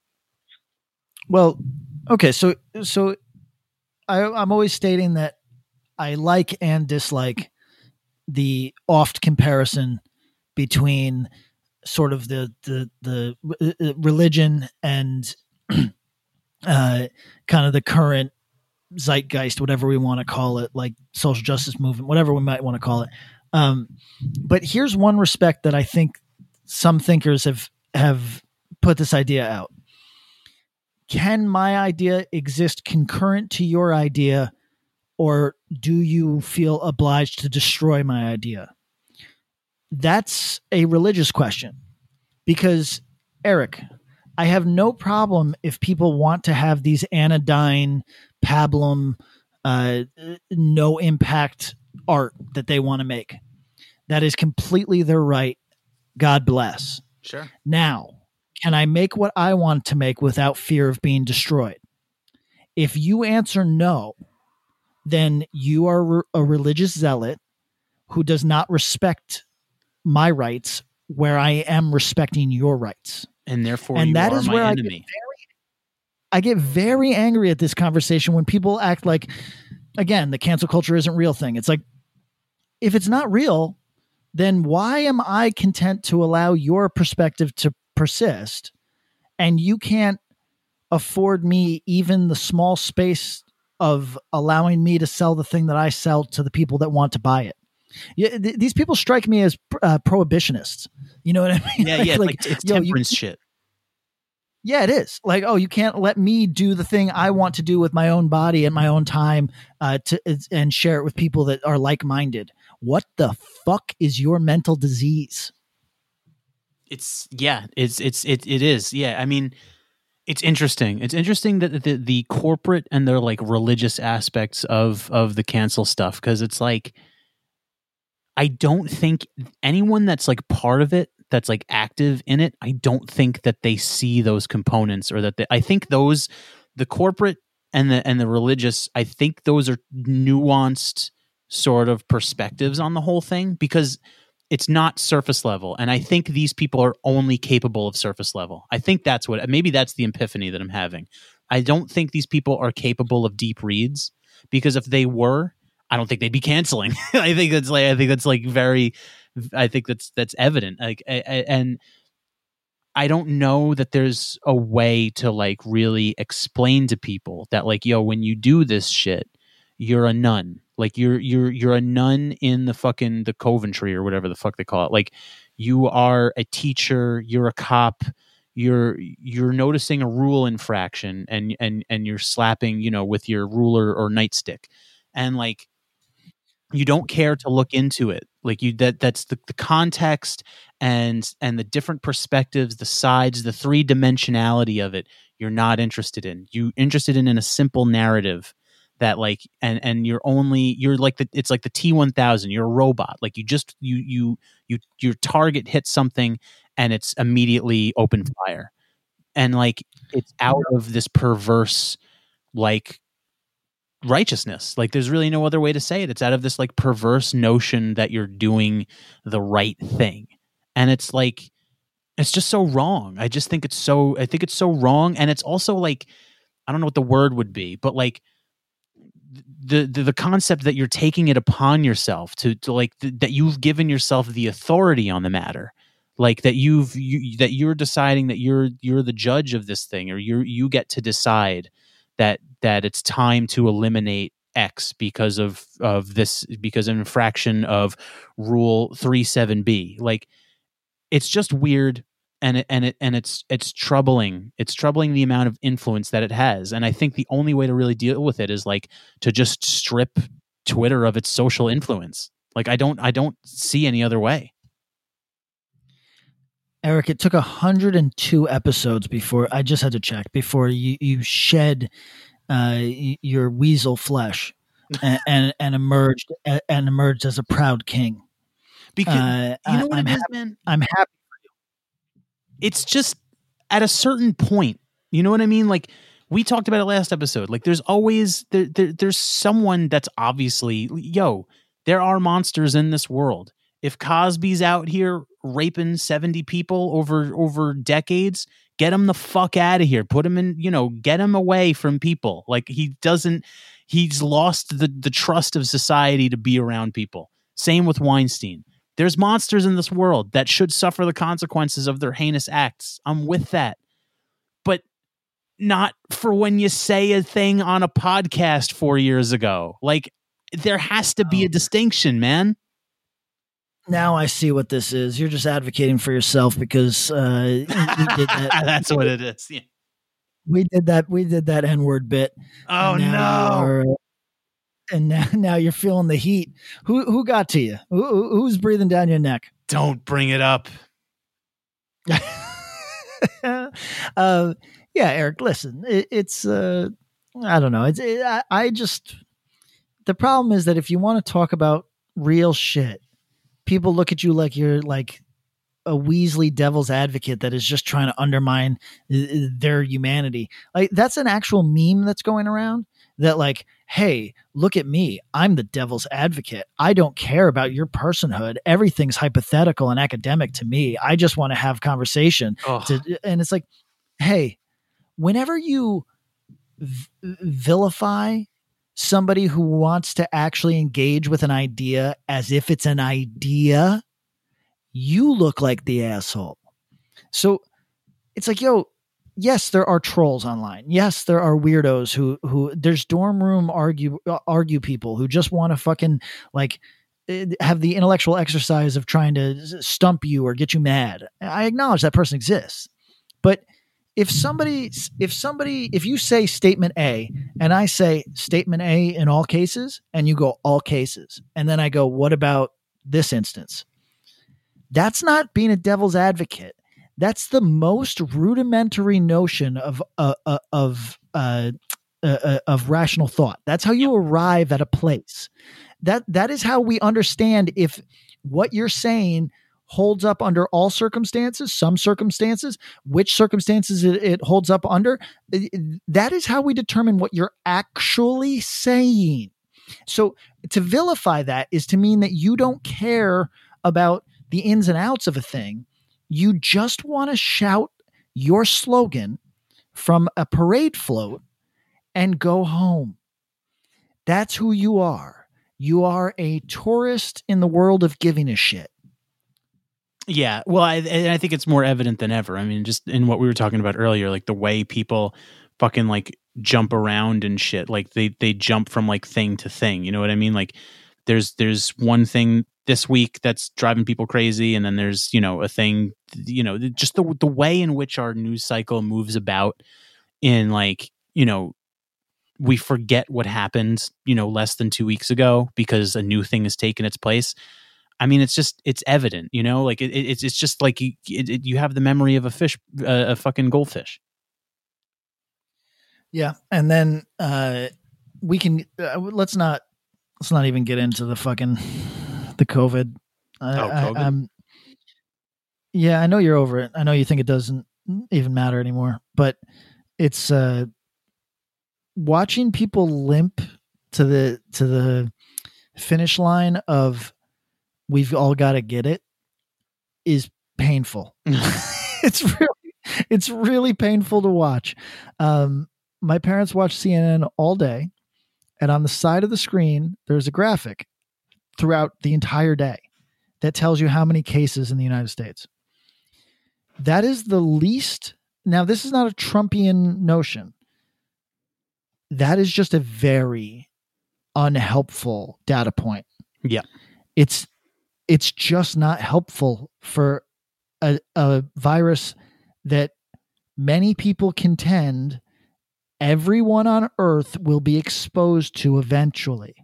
Well, okay, so so I, I'm always stating that I like and dislike the oft comparison between sort of the the the uh, religion and uh, kind of the current zeitgeist, whatever we want to call it, like social justice movement, whatever we might want to call it. Um, but here's one respect that I think some thinkers have have put this idea out. Can my idea exist concurrent to your idea, or do you feel obliged to destroy my idea? That's a religious question. Because, Eric, I have no problem if people want to have these anodyne, pablum, uh, no impact art that they want to make. That is completely their right. God bless. Sure. Now, can I make what I want to make without fear of being destroyed? If you answer no, then you are a religious zealot who does not respect my rights where I am respecting your rights. And therefore, And you that are is where I get enemy. I get very angry at this conversation when people act like, again, the cancel culture isn't real thing. It's like, if it's not real, then why am I content to allow your perspective to persist and you can't afford me even the small space of allowing me to sell the thing that I sell to the people that want to buy it? Yeah, th- these people strike me as uh, prohibitionists. You know what I mean? Yeah, yeah. Like, it's, it's yo, you- temperance shit. yeah, it is. Like, oh, you can't let me do the thing I want to do with my own body and my own time uh, to and share it with people that are like minded. What the fuck is your mental disease? It's yeah it's it's it, it is. Yeah i mean it's interesting. It's interesting that the, the corporate and their like religious aspects of of the cancel stuff because it's like i don't think anyone that's like part of it that's like active in it i don't think that they see those components or that they, i think those the corporate and the and the religious i think those are nuanced sort of perspectives on the whole thing because it's not surface level and i think these people are only capable of surface level i think that's what maybe that's the epiphany that i'm having i don't think these people are capable of deep reads because if they were I don't think they'd be canceling. I think that's like I think that's like very I think that's that's evident. Like a- a- and I don't know that there's a way to like really explain to people that like yo when you do this shit you're a nun. Like you're you're you're a nun in the fucking the Coventry or whatever the fuck they call it. Like you are a teacher, you're a cop, you're you're noticing a rule infraction and and and you're slapping, you know, with your ruler or nightstick. And like you don't care to look into it like you that that's the, the context and and the different perspectives the sides the three dimensionality of it you're not interested in you interested in in a simple narrative that like and and you're only you're like the it's like the T1000 you're a robot like you just you you you your target hits something and it's immediately open mm-hmm. fire. And like it's out of this perverse like righteousness. Like there's really no other way to say it. It's out of this like perverse notion that you're doing the right thing. And it's like it's just so wrong. I just think it's so i think it's so wrong. And it's also like i don't know what the word would be but like the, the the concept that you're taking it upon yourself to to like th- that you've given yourself the authority on the matter. Like that you've you, that you're deciding that you're you're the judge of this thing or you you get to decide that that it's time to eliminate x because of of this because of infraction of rule 37b like it's just weird and it, and it and it's it's troubling it's troubling the amount of influence that it has and i think the only way to really deal with it is like to just strip twitter of its social influence like i don't i don't see any other way Eric, it took 102 episodes before I just had to check before you, you shed uh, your weasel flesh and, and and emerged and emerged as a proud king. because Uh, you know what I'm it is, hap- man I'm happy. It's just at a certain point you know what i mean? Like we talked about it last episode. Like there's always there, there there's someone that's obviously yo there are monsters in this world. If cosby's out here raping 70 people over over decades get him the fuck out of here. Put him in you know get him away from people. Like he doesn't he's lost the the trust of society to be around people. Same with weinstein there's monsters in this world that should suffer the consequences of their heinous acts. I'm with that. But not for when you say a thing on a podcast four years ago. Like, there has to be a distinction, man. Now I see what this is. You're just advocating for yourself because uh, that. That's what it is. Yeah. We did that. We did that N word bit. Oh, no. And now, now you're feeling the heat. Who who got to you? Who, who- who's breathing down your neck? Don't bring it up. uh, yeah, Eric. Listen, it, it's uh, I don't know. It's it, I, I just the problem is that if you want to talk about real shit, people look at you like you're like a Weasley devil's advocate that is just trying to undermine uh, their humanity. Like that's an actual meme that's going around that like, hey, look at me. I'm the devil's advocate. I don't care about your personhood. Everything's hypothetical and academic to me. I just want to have conversation. To, and it's like, hey, whenever you v- vilify somebody who wants to actually engage with an idea as if it's an idea, you look like the asshole. So it's like, yo, yes, there are trolls online. Yes, there are weirdos who who there's dorm room argue uh, argue people who just want to fucking like eh, have the intellectual exercise of trying to stump you or get you mad. I acknowledge that person exists. But if somebody if somebody if you say statement A and I say statement A in all cases and you go all cases and then I go what about this instance? That's not being a devil's advocate. That's the most rudimentary notion of uh, uh, of uh, uh, uh, of rational thought. That's how you arrive at a place. That that is how we understand if what you're saying holds up under all circumstances, some circumstances, which circumstances it, it holds up under. That is how we determine what you're actually saying. So to vilify that is to mean that you don't care about the ins and outs of a thing. You just want to shout your slogan from a parade float and go home. That's who you are. you are a tourist in the world of giving a shit. Yeah, well, I, I think it's more evident than ever. I mean, just in what we were talking about earlier, like the way people fucking like jump around and shit. Like they they jump from like thing to thing. You know what I mean? Like there's there's one thing this week that's driving people crazy, and then there's you know a thing. You know, just the the way in which our news cycle moves about in like you know we forget what happened you know less than two weeks ago because a new thing has taken its place I mean, it's just it's evident, you know, like it, it's it's just like you it, you have the memory of a fish, uh, a fucking goldfish. Yeah, and then uh, we can uh, let's not let's not even get into the fucking the COVID. I, oh, COVID? I, yeah, I know you're over it. I know you think it doesn't even matter anymore, but it's uh, watching people limp to the to the finish line of we've all got to get it is painful. it's really it's really painful to watch. Um, my parents watch CNN all day, and on the side of the screen, there's a graphic throughout the entire day that tells you how many cases in the United States. That is the least. Now, this is not a Trumpian notion. That is just a very unhelpful data point. Yeah. It's it's just not helpful for a, a virus that many people contend everyone on earth will be exposed to eventually.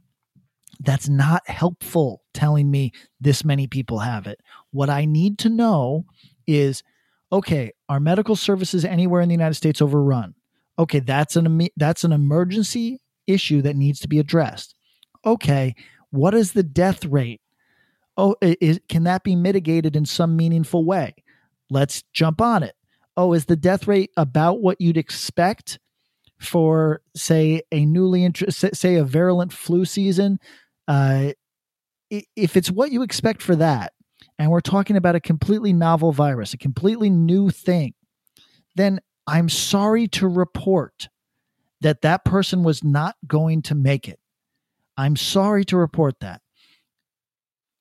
That's not helpful telling me this many people have it. What I need to know is okay, are medical services anywhere in the United States overrun? Okay, that's an that's an emergency issue that needs to be addressed. Okay, what is the death rate? Oh, is, can that be mitigated in some meaningful way? Let's jump on it. Oh, is the death rate about what you'd expect for, say, a newly say a virulent flu season? Uh, if it's what you expect for that, and we're talking about a completely novel virus, a completely new thing, then I'm sorry to report that that person was not going to make it. I'm sorry to report that.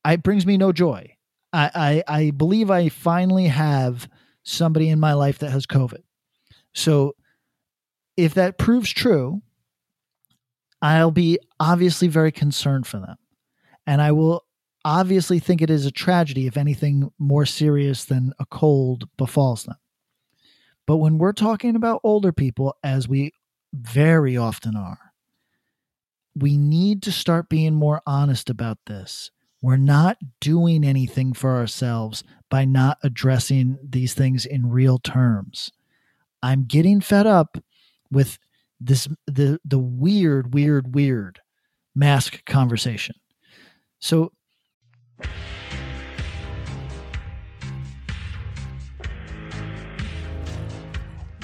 It brings me no joy. I, I, I believe I finally have somebody in my life that has COVID. So if that proves true, I'll be obviously very concerned for them. And I will obviously think it is a tragedy if anything more serious than a cold befalls them. But when we're talking about older people, as we very often are, we need to start being more honest about this. We're not doing anything for ourselves by not addressing these things in real terms. I'm getting fed up with this the the weird weird weird mask conversation. So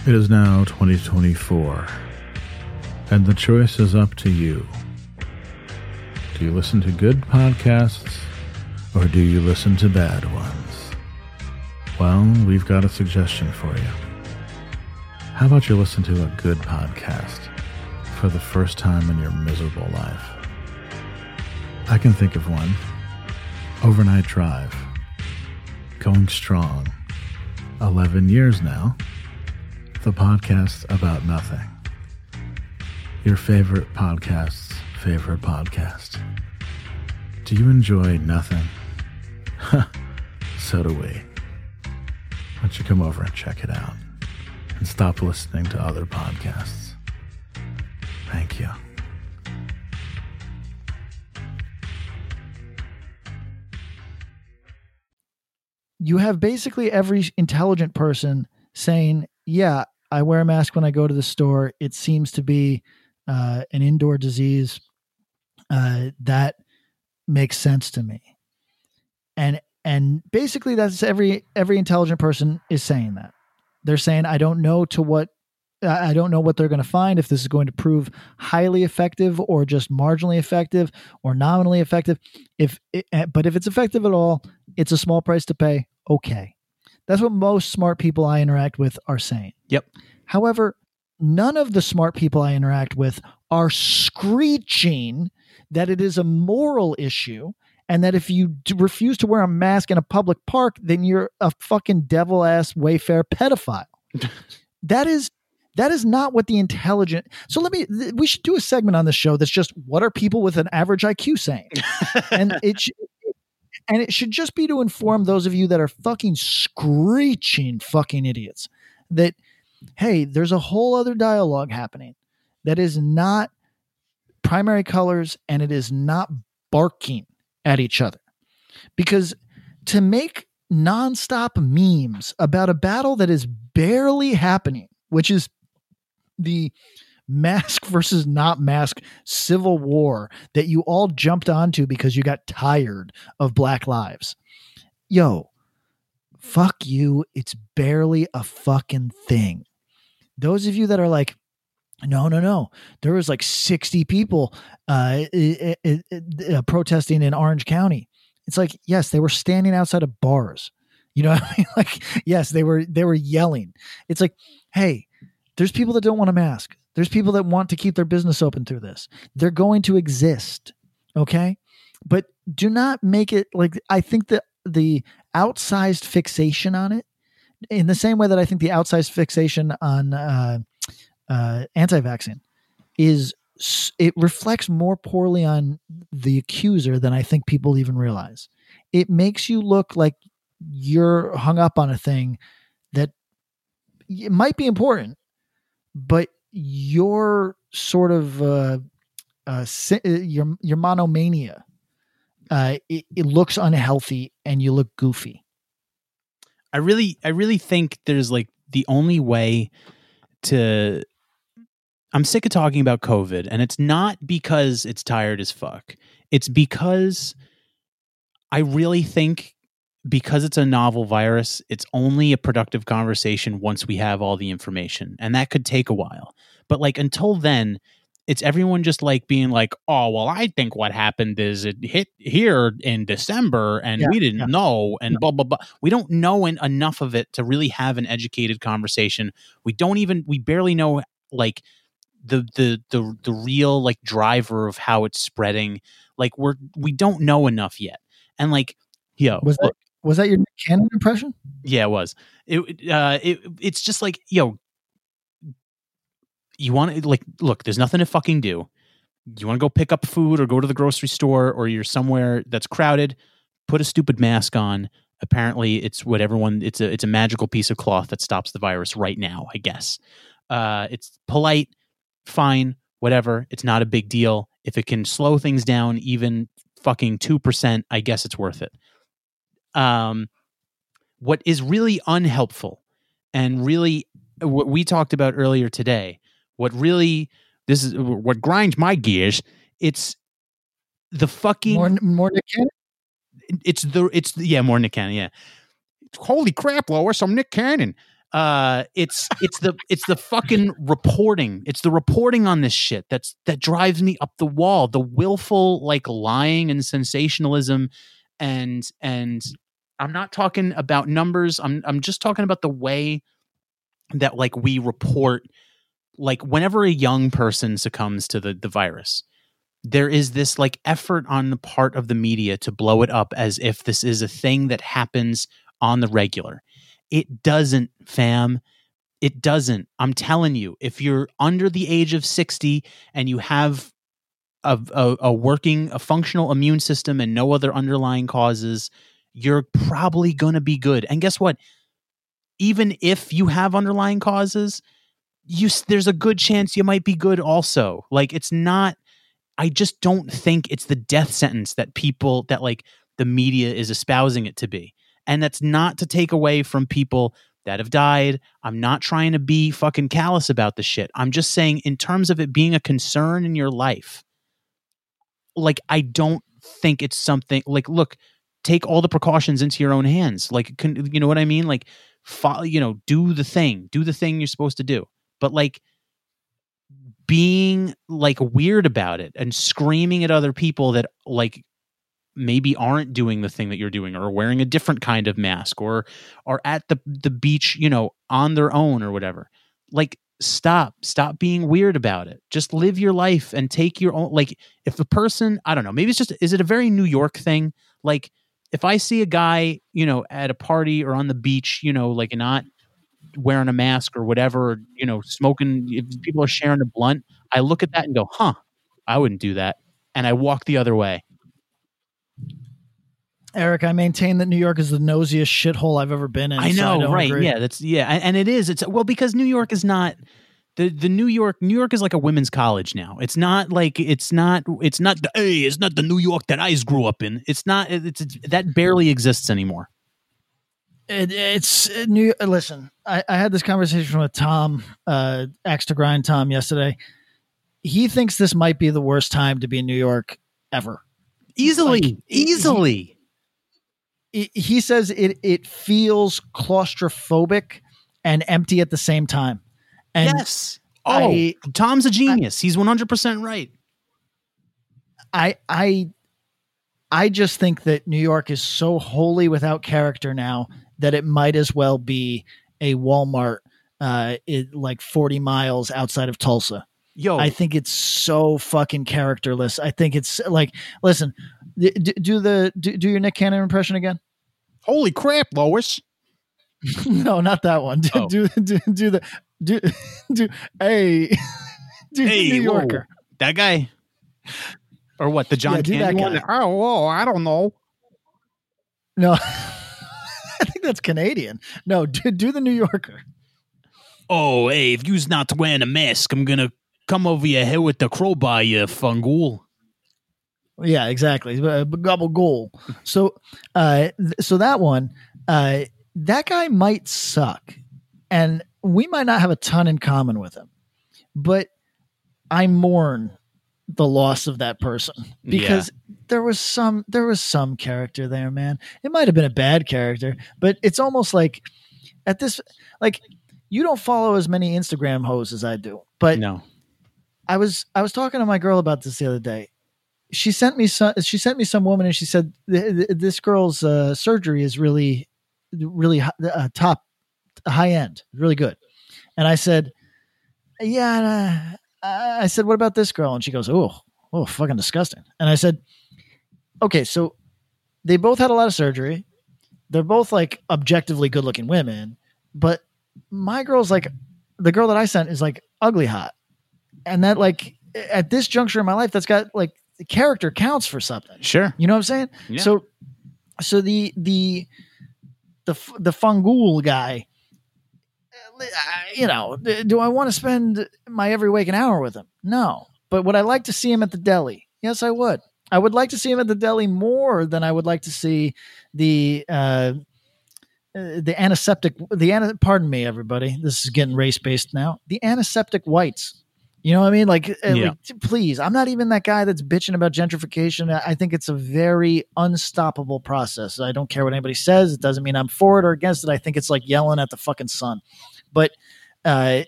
It is now 2024, and the choice is up to you. Do you listen to good podcasts, or do you listen to bad ones? Well, we've got a suggestion for you. How about you listen to a good podcast for the first time in your miserable life? I can think of one Overnight Drive. Going strong. 11 years now the podcast about nothing. Your favorite podcast's favorite podcast. Do you enjoy nothing? so do we. Why don't you come over and check it out and stop listening to other podcasts? Thank you. You have basically every intelligent person saying yeah, I wear a mask when I go to the store. It seems to be uh, an indoor disease. Uh, that makes sense to me. And and basically, that's every every intelligent person is saying that. They're saying, I don't know to what I don't know what they're going to find if this is going to prove highly effective or just marginally effective or nominally effective. If it, eh, but if it's effective at all, it's a small price to pay. Okay. That's what most smart people I interact with are saying. Yep. However, none of the smart people I interact with are screeching that it is a moral issue and that if you d- refuse to wear a mask in a public park, then you're a fucking devil ass wayfair pedophile. that is that is not what the intelligent. So let me. th- We should do a segment on the show that's just what are people with an average IQ saying, and it. Sh- and it should just be to inform those of you that are fucking screeching fucking idiots that hey, there's a whole other dialogue happening that is not primary colors and it is not barking at each other. Because to make nonstop memes about a battle that is barely happening, which is the mask versus not mask civil war that you all jumped onto because you got tired of Black Lives. Yo, fuck you. It's barely a fucking thing. Those of you that are like, no, no, no. There was like 60 people uh, i- i- i- uh, protesting in Orange County. It's like, yes, they were standing outside of bars. You know I mean? Like, yes, they were they were yelling. It's like, hey, there's people that don't want a mask. There's people that want to keep their business open through this. They're going to exist. Okay. But do not make it like I think that the outsized fixation on it, in the same way that I think the outsized fixation on uh, uh, anti-vaccine is it reflects more poorly on the accuser than I think people even realize. It makes you look like you're hung up on a thing that it might be important, but your sort of uh, uh, uh, your your monomania uh, it, it looks unhealthy and you look goofy. I really, I really think there's like the only way to. I'm sick of talking about COVID, and it's not because it's tired as fuck. It's because I really think because it's a novel virus, it's only a productive conversation once we have all the information, and that could take a while. But like until then, it's everyone just like being like, "Oh, well, I think what happened is it hit here in December, and Yeah, we didn't yeah. know, and blah blah blah." We don't know en- enough of it to really have an educated conversation. We don't even, we barely know like the the the the real like driver of how it's spreading. Like we're we don't know enough yet, and like yo, Was that was that your Nick Cannon impression? yeah, it was. It uh it it's just like, yo, you want to like look, there's nothing to fucking do. You want to go pick up food or go to the grocery store or you're somewhere that's crowded, put a stupid mask on. Apparently, it's what everyone it's a it's a magical piece of cloth that stops the virus right now, I guess. Uh it's polite, fine, whatever. It's not a big deal. If it can slow things down even fucking 2%, I guess it's worth it um, what is really unhelpful and really what we talked about earlier today what really this is what grinds my gears it's the fucking More more Nick Cannon. it's the it's the, yeah more Nick Cannon yeah holy crap Lois I'm Nick Cannon uh it's it's the it's the fucking reporting. It's the reporting on this shit that's that drives me up the wall. The willful like lying and sensationalism and and I'm not talking about numbers. I'm I'm just talking about the way that like we report like whenever a young person succumbs to the the virus there is this like effort on the part of the media to blow it up as if this is a thing that happens on the regular. It doesn't, fam. It doesn't. I'm telling you, if you're under the age of 60 and you have a, a, a working, a functional immune system and no other underlying causes, you're probably going to be good. And guess what? Even if you have underlying causes, you there's a good chance you might be good also. Like it's not I just don't think it's the death sentence that people that like the media is espousing it to be. And that's not to take away from people that have died. I'm not trying to be fucking callous about the shit. I'm just saying in terms of it being a concern in your life, like I don't think it's something like look, take all the precautions into your own hands. Like can, you know what I mean? Like follow, you know, do the thing. Do the thing you're supposed to do. But like being like weird about it and screaming at other people that like maybe aren't doing the thing that you're doing or wearing a different kind of mask or are at the the beach, you know, on their own or whatever. Like stop stop being weird about it. Just live your life and take your own like if a person i don't know maybe it's just is it a very new york thing? Like if i see a guy you know at a party or on the beach you know like not wearing a mask or whatever or, you know smoking if people are sharing a blunt i look at that and go huh i wouldn't do that. And i walk the other way Eric, I maintain that New York is the nosiest shithole I've ever been in. I so know, don't right? agree. Yeah, that's yeah, and, it is. It's well because New York is not the the New York. New York is like a women's college now. It's not like it's not it's not the hey, it's not the New York that I grew up in. It's not. It's, it's that barely exists anymore. It, it's uh, new. Listen, I, I had this conversation with Tom, uh, Axe to Grind Tom, yesterday. He thinks this might be the worst time to be in New York ever. Easily, Like, easily. He, he says it it feels claustrophobic and empty at the same time. And yes. Oh, I- Tom's a genius. He's one hundred percent right. I I I just think that New York is so wholly without character now that it might as well be a Walmart uh it, like 40 miles outside of Tulsa. Yo, I think it's so fucking characterless. I think it's like listen, do the do, do your Nick Cannon impression again? holy crap, Lois. no, not that one. Do Oh. do, do do the do do hey do the Hey, New whoa. Yorker. That guy, or what? The John Yeah, Candy one? Oh, whoa, I don't know. No. I think that's Canadian. No, do, do the New Yorker. Oh, hey, if you's not wearing a mask, I'm gonna come over your head with the crowbar, you fungool. Yeah, exactly. Uh, gobble goal. So, uh, th- so that one, uh, that guy might suck, and we might not have a ton in common with him, but I mourn the loss of that person because there was some there was some character there, man. It might have been a bad character, but it's almost like at this like you don't follow as many Instagram hoes as I do, but No. I was I was talking to my girl about this the other day. She sent me some. She sent me some woman, and she said "Th- th- this girl's uh, surgery is really, really uh, top, high end, really good. And I said, yeah. uh, I said, what about this girl? And she goes, oh, oh, fucking disgusting. And I said, okay, so they both had a lot of surgery. They're both like objectively good looking women, but my girl's like the girl that I sent is like ugly hot and that like at this juncture in my life that's got like the character counts for something. Sure. you know what i'm saying? Yeah. so so the the the the fungool guy you know do i want to spend my every waking hour with him? No. But would i like to see him at the deli? Yes i would. I would like to see him at the deli more than i would like to see the uh uh, the antiseptic the pardon me everybody. This is getting race based now. The antiseptic whites you know what i mean? Like, uh, Yeah. like, please i'm not even that guy that's bitching about gentrification. I- i think it's a very unstoppable process. I don't care what anybody says. It doesn't mean i'm for it or against it. I think it's like yelling at the fucking sun. But uh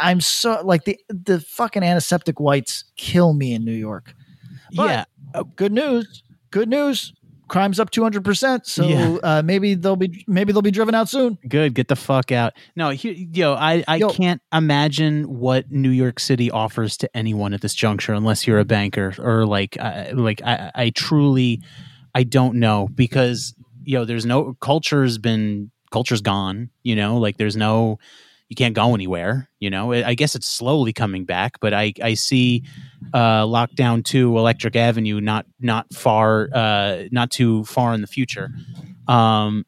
i'm so like the the fucking antiseptic whites kill me in new york. But- yeah. good news. Good news crime's up 200% so Yeah. uh, maybe they'll be maybe they'll be driven out soon Good. Get the fuck out. No, here, yo, I, I Yo. can't imagine what New York City offers to anyone at this juncture, unless you're a banker or like, I like I, I truly, I don't know because you know there's no culture's been culture's gone. You know, like there's no, you can't go anywhere. You know, I I guess it's slowly coming back, but I I see uh, lockdown two Electric Avenue not not far, uh, not too far in the future. Um,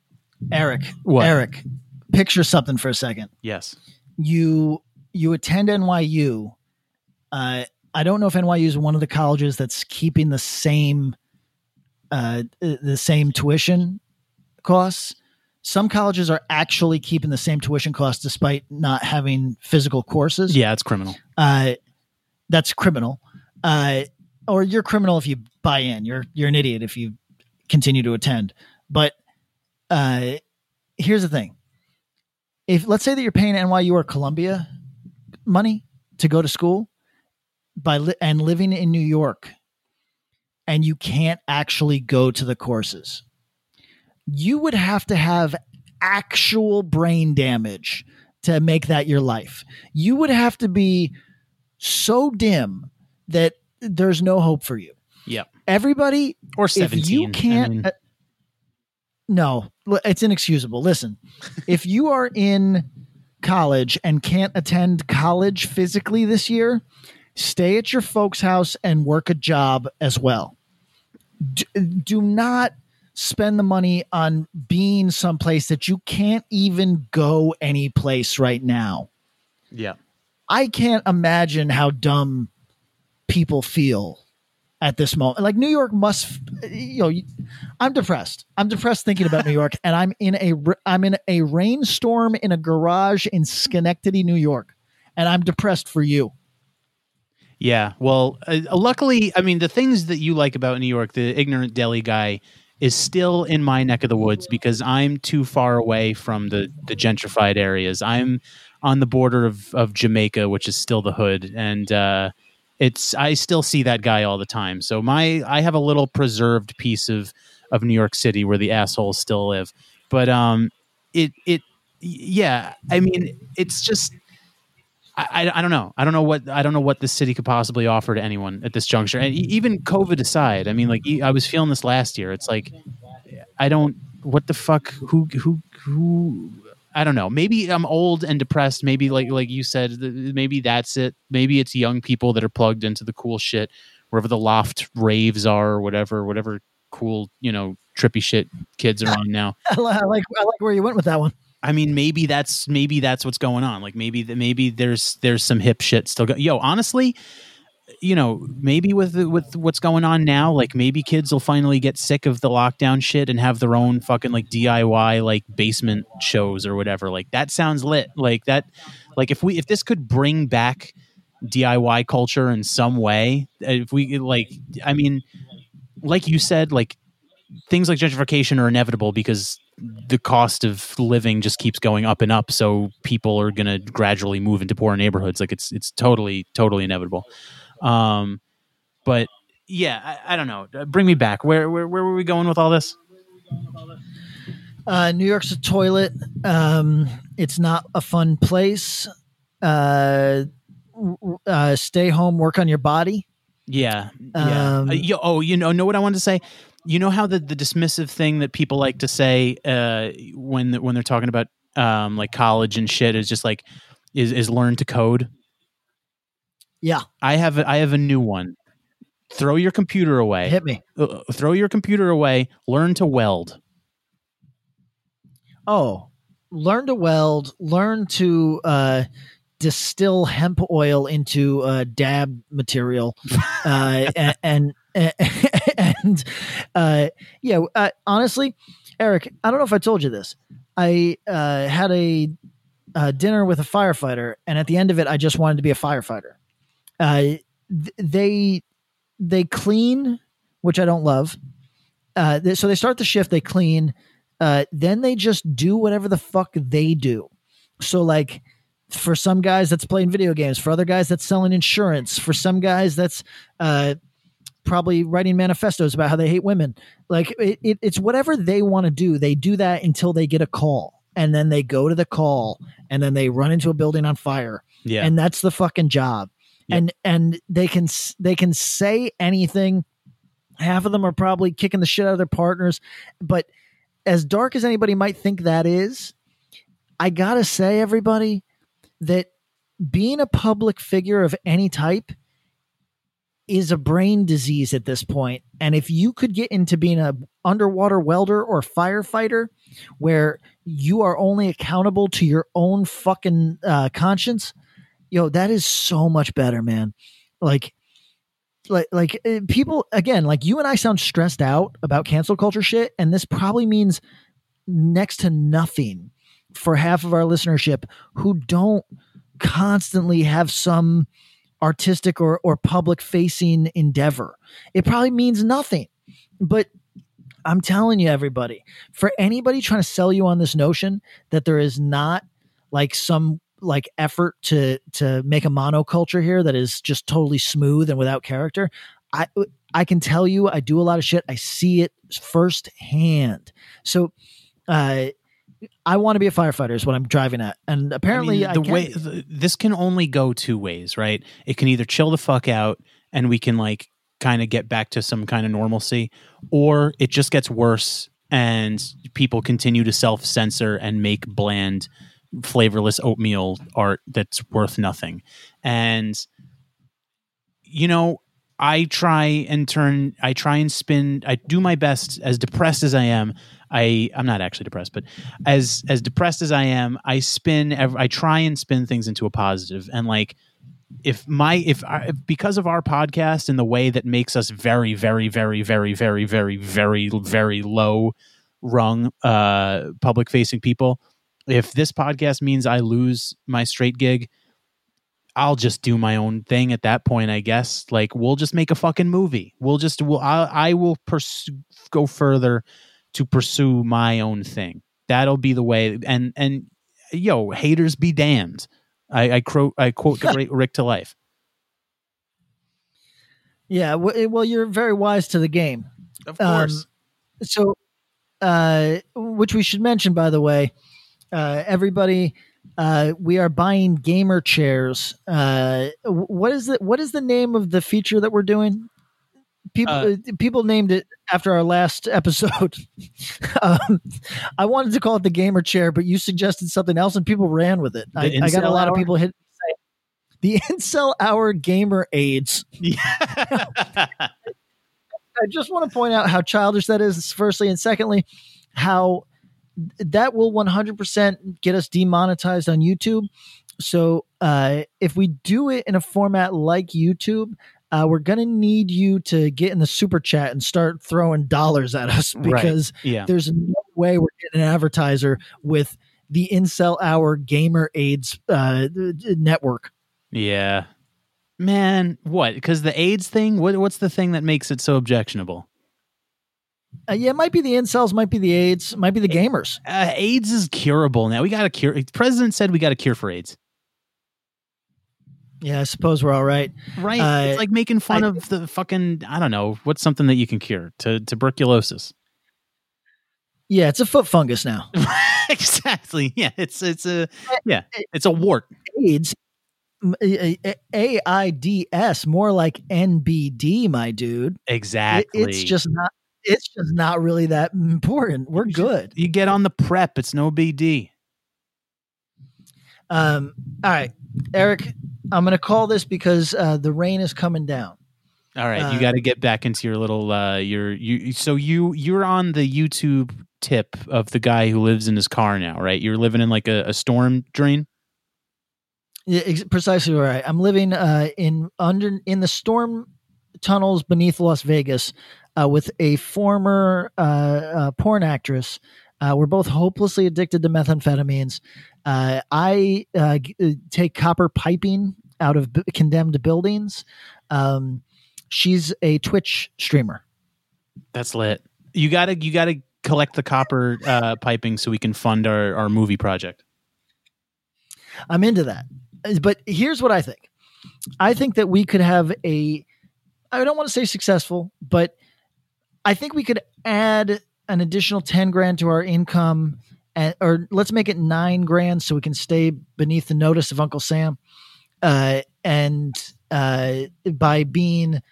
eric What? eric picture something for a second yes. you you attend NYU. Uh, I don't know if NYU is one of the colleges that's keeping the same uh, uh, the same tuition costs. Some colleges are actually keeping the same tuition costs despite not having physical courses. Yeah, it's criminal. Uh, that's criminal. Uh, or you're criminal if you buy in. You're you're an idiot if you continue to attend. But uh, here's the thing: if let's say that you're paying NYU or Columbia money to go to school by li- and living in New York, and you can't actually go to the courses, you would have to have actual brain damage to make that your life. You would have to be so dim that there's no hope for you. Yep. Everybody, Or 17. if you can't, mean- uh, no, it's inexcusable. Listen, if you are in college and can't attend college physically this year, stay at your folks' house and work a job as well. D- do not spend the money on being someplace that you can't even go any place right now. Yeah. I can't imagine how dumb people feel at this moment. Like New York must, you know, I'm depressed. I'm depressed thinking about New York, and I'm in a I'm in a rainstorm in a garage in Schenectady, New York, and I'm depressed for you. Yeah. Well, uh, luckily, I mean, the things that you like about New York, the ignorant deli guy is still in my neck of the woods because I'm too far away from the the gentrified areas. I'm on the border of of Jamaica, which is still the hood, and uh, it's I still see that guy all the time. So my I have a little preserved piece of of New York City where the assholes still live. But um, it it yeah, I mean, it's just I, I, I don't know. I don't know what I don't know what this city could possibly offer to anyone at this juncture. And even COVID aside, I mean, like I was feeling this last year. It's like I don't. What the fuck? Who who who? I don't know. Maybe I'm old and depressed. Maybe like like you said, maybe that's it. Maybe it's young people that are plugged into the cool shit, wherever the loft raves are, or whatever, whatever cool you know trippy shit kids are on now. I like I like where you went with that one. I mean, maybe that's maybe that's what's going on. Like maybe that maybe there's there's some hip shit still. Go- Yo, honestly, you know, maybe with with what's going on now, like maybe kids will finally get sick of the lockdown shit and have their own fucking like DIY like basement shows or whatever. Like that sounds lit. Like that. Like if we if this could bring back DIY culture in some way, if we like, I mean, like you said, like things like gentrification are inevitable because the cost of living just keeps going up and up so people are going to gradually move into poor neighborhoods like it's it's totally totally inevitable um but yeah i, I don't know Uh, bring me back where, where where were we going with all this Uh, New York's a toilet. Um, it's not a fun place. Uh, uh, stay home, work on your body. yeah yeah Um, Uh, yo, oh you know know what i wanted to say you know how the, the dismissive thing that people like to say uh when when they're talking about um like college and shit is just like is is learn to code Yeah, I have a, I have a new one. Throw your computer away. hit me. Uh, throw your computer away. Learn to weld. Oh, learn to weld. Learn to uh, distill hemp oil into uh, dab material, uh, and and, and uh, yeah. Uh, honestly, Eric, I don't know if I told you this. I uh, had a, uh dinner with a firefighter, and at the end of it, I just wanted to be a firefighter. Uh, th- they they clean, which I don't love. Uh, th- so they start the shift, they clean, uh, then they just do whatever the fuck they do. So like for some guys that's playing video games, for other guys that's selling insurance, for some guys that's uh, probably writing manifestos about how they hate women. Like it, it, it's whatever they want to do. They do that until they get a call, and then they go to the call, and then they run into a building on fire, Yeah. and that's the fucking job. Yep. And and they can they can say anything. Half of them are probably kicking the shit out of their partners, but as dark as anybody might think that is, I gotta say, everybody, that being a public figure of any type is a brain disease at this point. And if you could get into being a underwater welder or firefighter, where you are only accountable to your own fucking uh, conscience, yo, that is so much better, man. Like, like, like uh, people again, like you and I sound stressed out about cancel culture shit, and this probably means next to nothing for half of our listenership who don't constantly have some artistic or, or public facing endeavor. It probably means nothing. But I'm telling you, everybody, for anybody trying to sell you on this notion that there is not like some like effort to to make a monoculture here that is just totally smooth and without character, I I can tell you I do a lot of shit. I see it firsthand. So uh I want to be a firefighter is what I'm driving at, and apparently I mean, the way the, this can only go two ways, right? It can either chill the fuck out and we can like kind of get back to some kind of normalcy, or it just gets worse and people continue to self censor and make bland, flavorless oatmeal art that's worth nothing. And you know, I try and turn, I try and spin, I do my best as depressed as I am. I, I'm not actually depressed, but as, as depressed as I am, I spin, I try and spin things into a positive. And like, if my, if, I, because of our podcast and the way that makes us very, very, very, very, very, very, very, very low rung, uh, public facing people, if this podcast means I lose my straight gig, I'll just do my own thing at that point, I guess. Like we'll just make a fucking movie. We'll just we'll I, I will pursue go further to pursue my own thing. That'll be the way. And and yo, haters be damned. I I quote I quote Rick, Rick to life. Yeah, well, you're very wise to the game. Of course. so, uh, which we should mention, by the way, uh, everybody, uh, we are buying gamer chairs. Uh, what is the what is the name of the feature that we're doing? People Uh, uh, people named it after our last episode. um, I wanted to call it the gamer chair, but you suggested something else, and people ran with it. I, I got a lot of people hit the incel hour gamer aids. I just want to point out how childish that is, firstly, and secondly, how that will 100% get us demonetized on YouTube. So uh, if we do it in a format like YouTube, uh, we're going to need you to get in the super chat and start throwing dollars at us Right. because Yeah. there's no way we're getting an advertiser with the Incel Hour Gamer AIDS uh, network. Yeah. Man, what? Because the AIDS thing? What what's the thing that makes it so objectionable? Uh, yeah, it might be the incels, might be the AIDS, might be the gamers. Uh, AIDS is curable now. We got a cure. The president said we got a cure for AIDS. Yeah, I suppose we're all right. Right. Uh, it's like making fun I- of the fucking I don't know what's something that you can cure to tuberculosis. Yeah, it's a foot fungus now. exactly. Yeah. It's it's a yeah. It's a wart. AIDS, m- a- a- AIDS, more like NBD, my dude. Exactly. it's just not. It's just not really that important. We're good. you get on the PrEP. It's no BD. Um. All right, Eric. I'm gonna call this because uh, the rain is coming down. All right, you Uh, got to get back into your little uh your you so you you're on the YouTube tip of the guy who lives in his car now, right? You're living in like a, a storm drain. Yeah, ex- precisely right. I'm living uh, in under in the storm tunnels beneath Las Vegas uh, with a former uh, uh, porn actress. Uh, we're both hopelessly addicted to methamphetamines. Uh, I g- take copper piping out of b- condemned buildings. Um, she's a Twitch streamer. That's lit. You got to you got to collect the copper uh piping so we can fund our our movie project. I'm into that. But here's what I think. I think that we could have a I don't want to say successful, but I think we could add an additional 10 grand to our income or let's make it 9 grand so we can stay beneath the notice of Uncle Sam. Uh and uh by being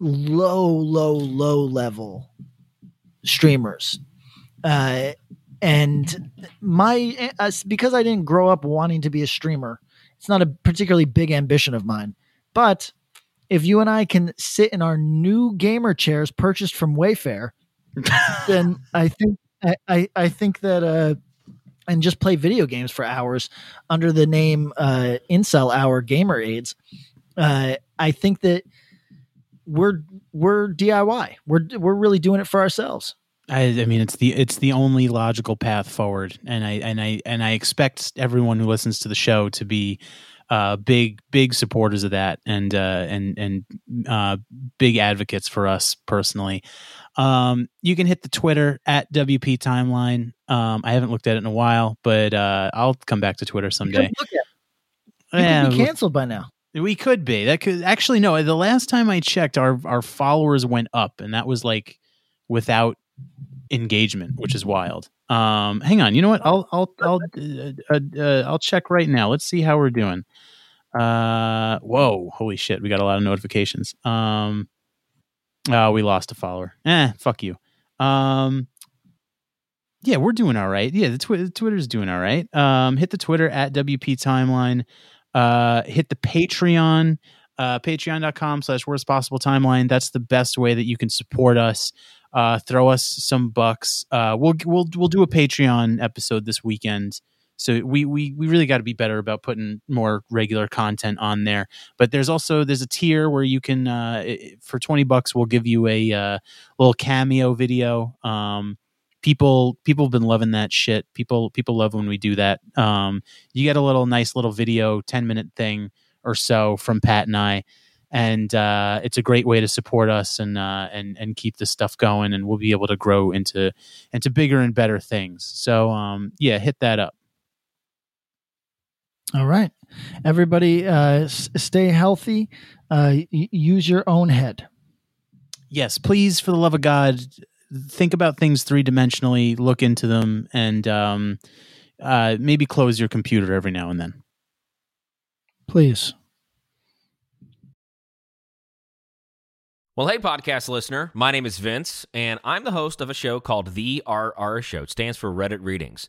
low low low level streamers. Uh and my uh, because I didn't grow up wanting to be a streamer, it's not a particularly big ambition of mine. But if you and I can sit in our new gamer chairs purchased from Wayfair, then I think I, I, I think that uh and just play video games for hours under the name uh Incel Hour Gamer Aids, uh I think that we're we're DIY. We're we're really doing it for ourselves. I, I mean, it's the it's the only logical path forward, and I and I and I expect everyone who listens to the show to be uh, big big supporters of that, and uh, and and uh, big advocates for us personally. Um, you can hit the Twitter at WP Timeline. Um, I haven't looked at it in a while, but uh, I'll come back to Twitter someday. Yeah, canceled by now. we could be. That could actually no. The last time I checked, our our followers went up, and that was like without engagement, which is wild. Um, hang on, you know what? I'll I'll I'll uh, uh, uh, I'll check right now. Let's see how we're doing. Uh, whoa, holy shit, we got a lot of notifications. Um, oh, we lost a follower. Eh, fuck you. Um, yeah, we're doing all right. Yeah, the, the Twitter's doing all right. Um, hit the Twitter at WP Timeline. Uh, hit the Patreon, uh, patreon.com slash worst possible timeline. That's the best way that you can support us. Uh, throw us some bucks. Uh, we'll we'll we'll do a Patreon episode this weekend. So we we we really got to be better about putting more regular content on there. But there's also there's a tier where you can uh, for twenty bucks we'll give you a uh, little cameo video. Um, people people have been loving that shit. People people love when we do that. Um, you get a little nice little video, ten minute thing or so from Pat and I, and uh, it's a great way to support us and uh, and and keep this stuff going. And we'll be able to grow into into bigger and better things. So um, yeah, hit that up. All right. Everybody, uh, s- stay healthy. Uh, y- use your own head. yes, please, for the love of God, think about things three dimensionally, look into them, and um, uh, maybe close your computer every now and then. Please. Well, hey, podcast listener. My name is Vince, and I'm the host of a show called The RR Show. It stands for Reddit Readings.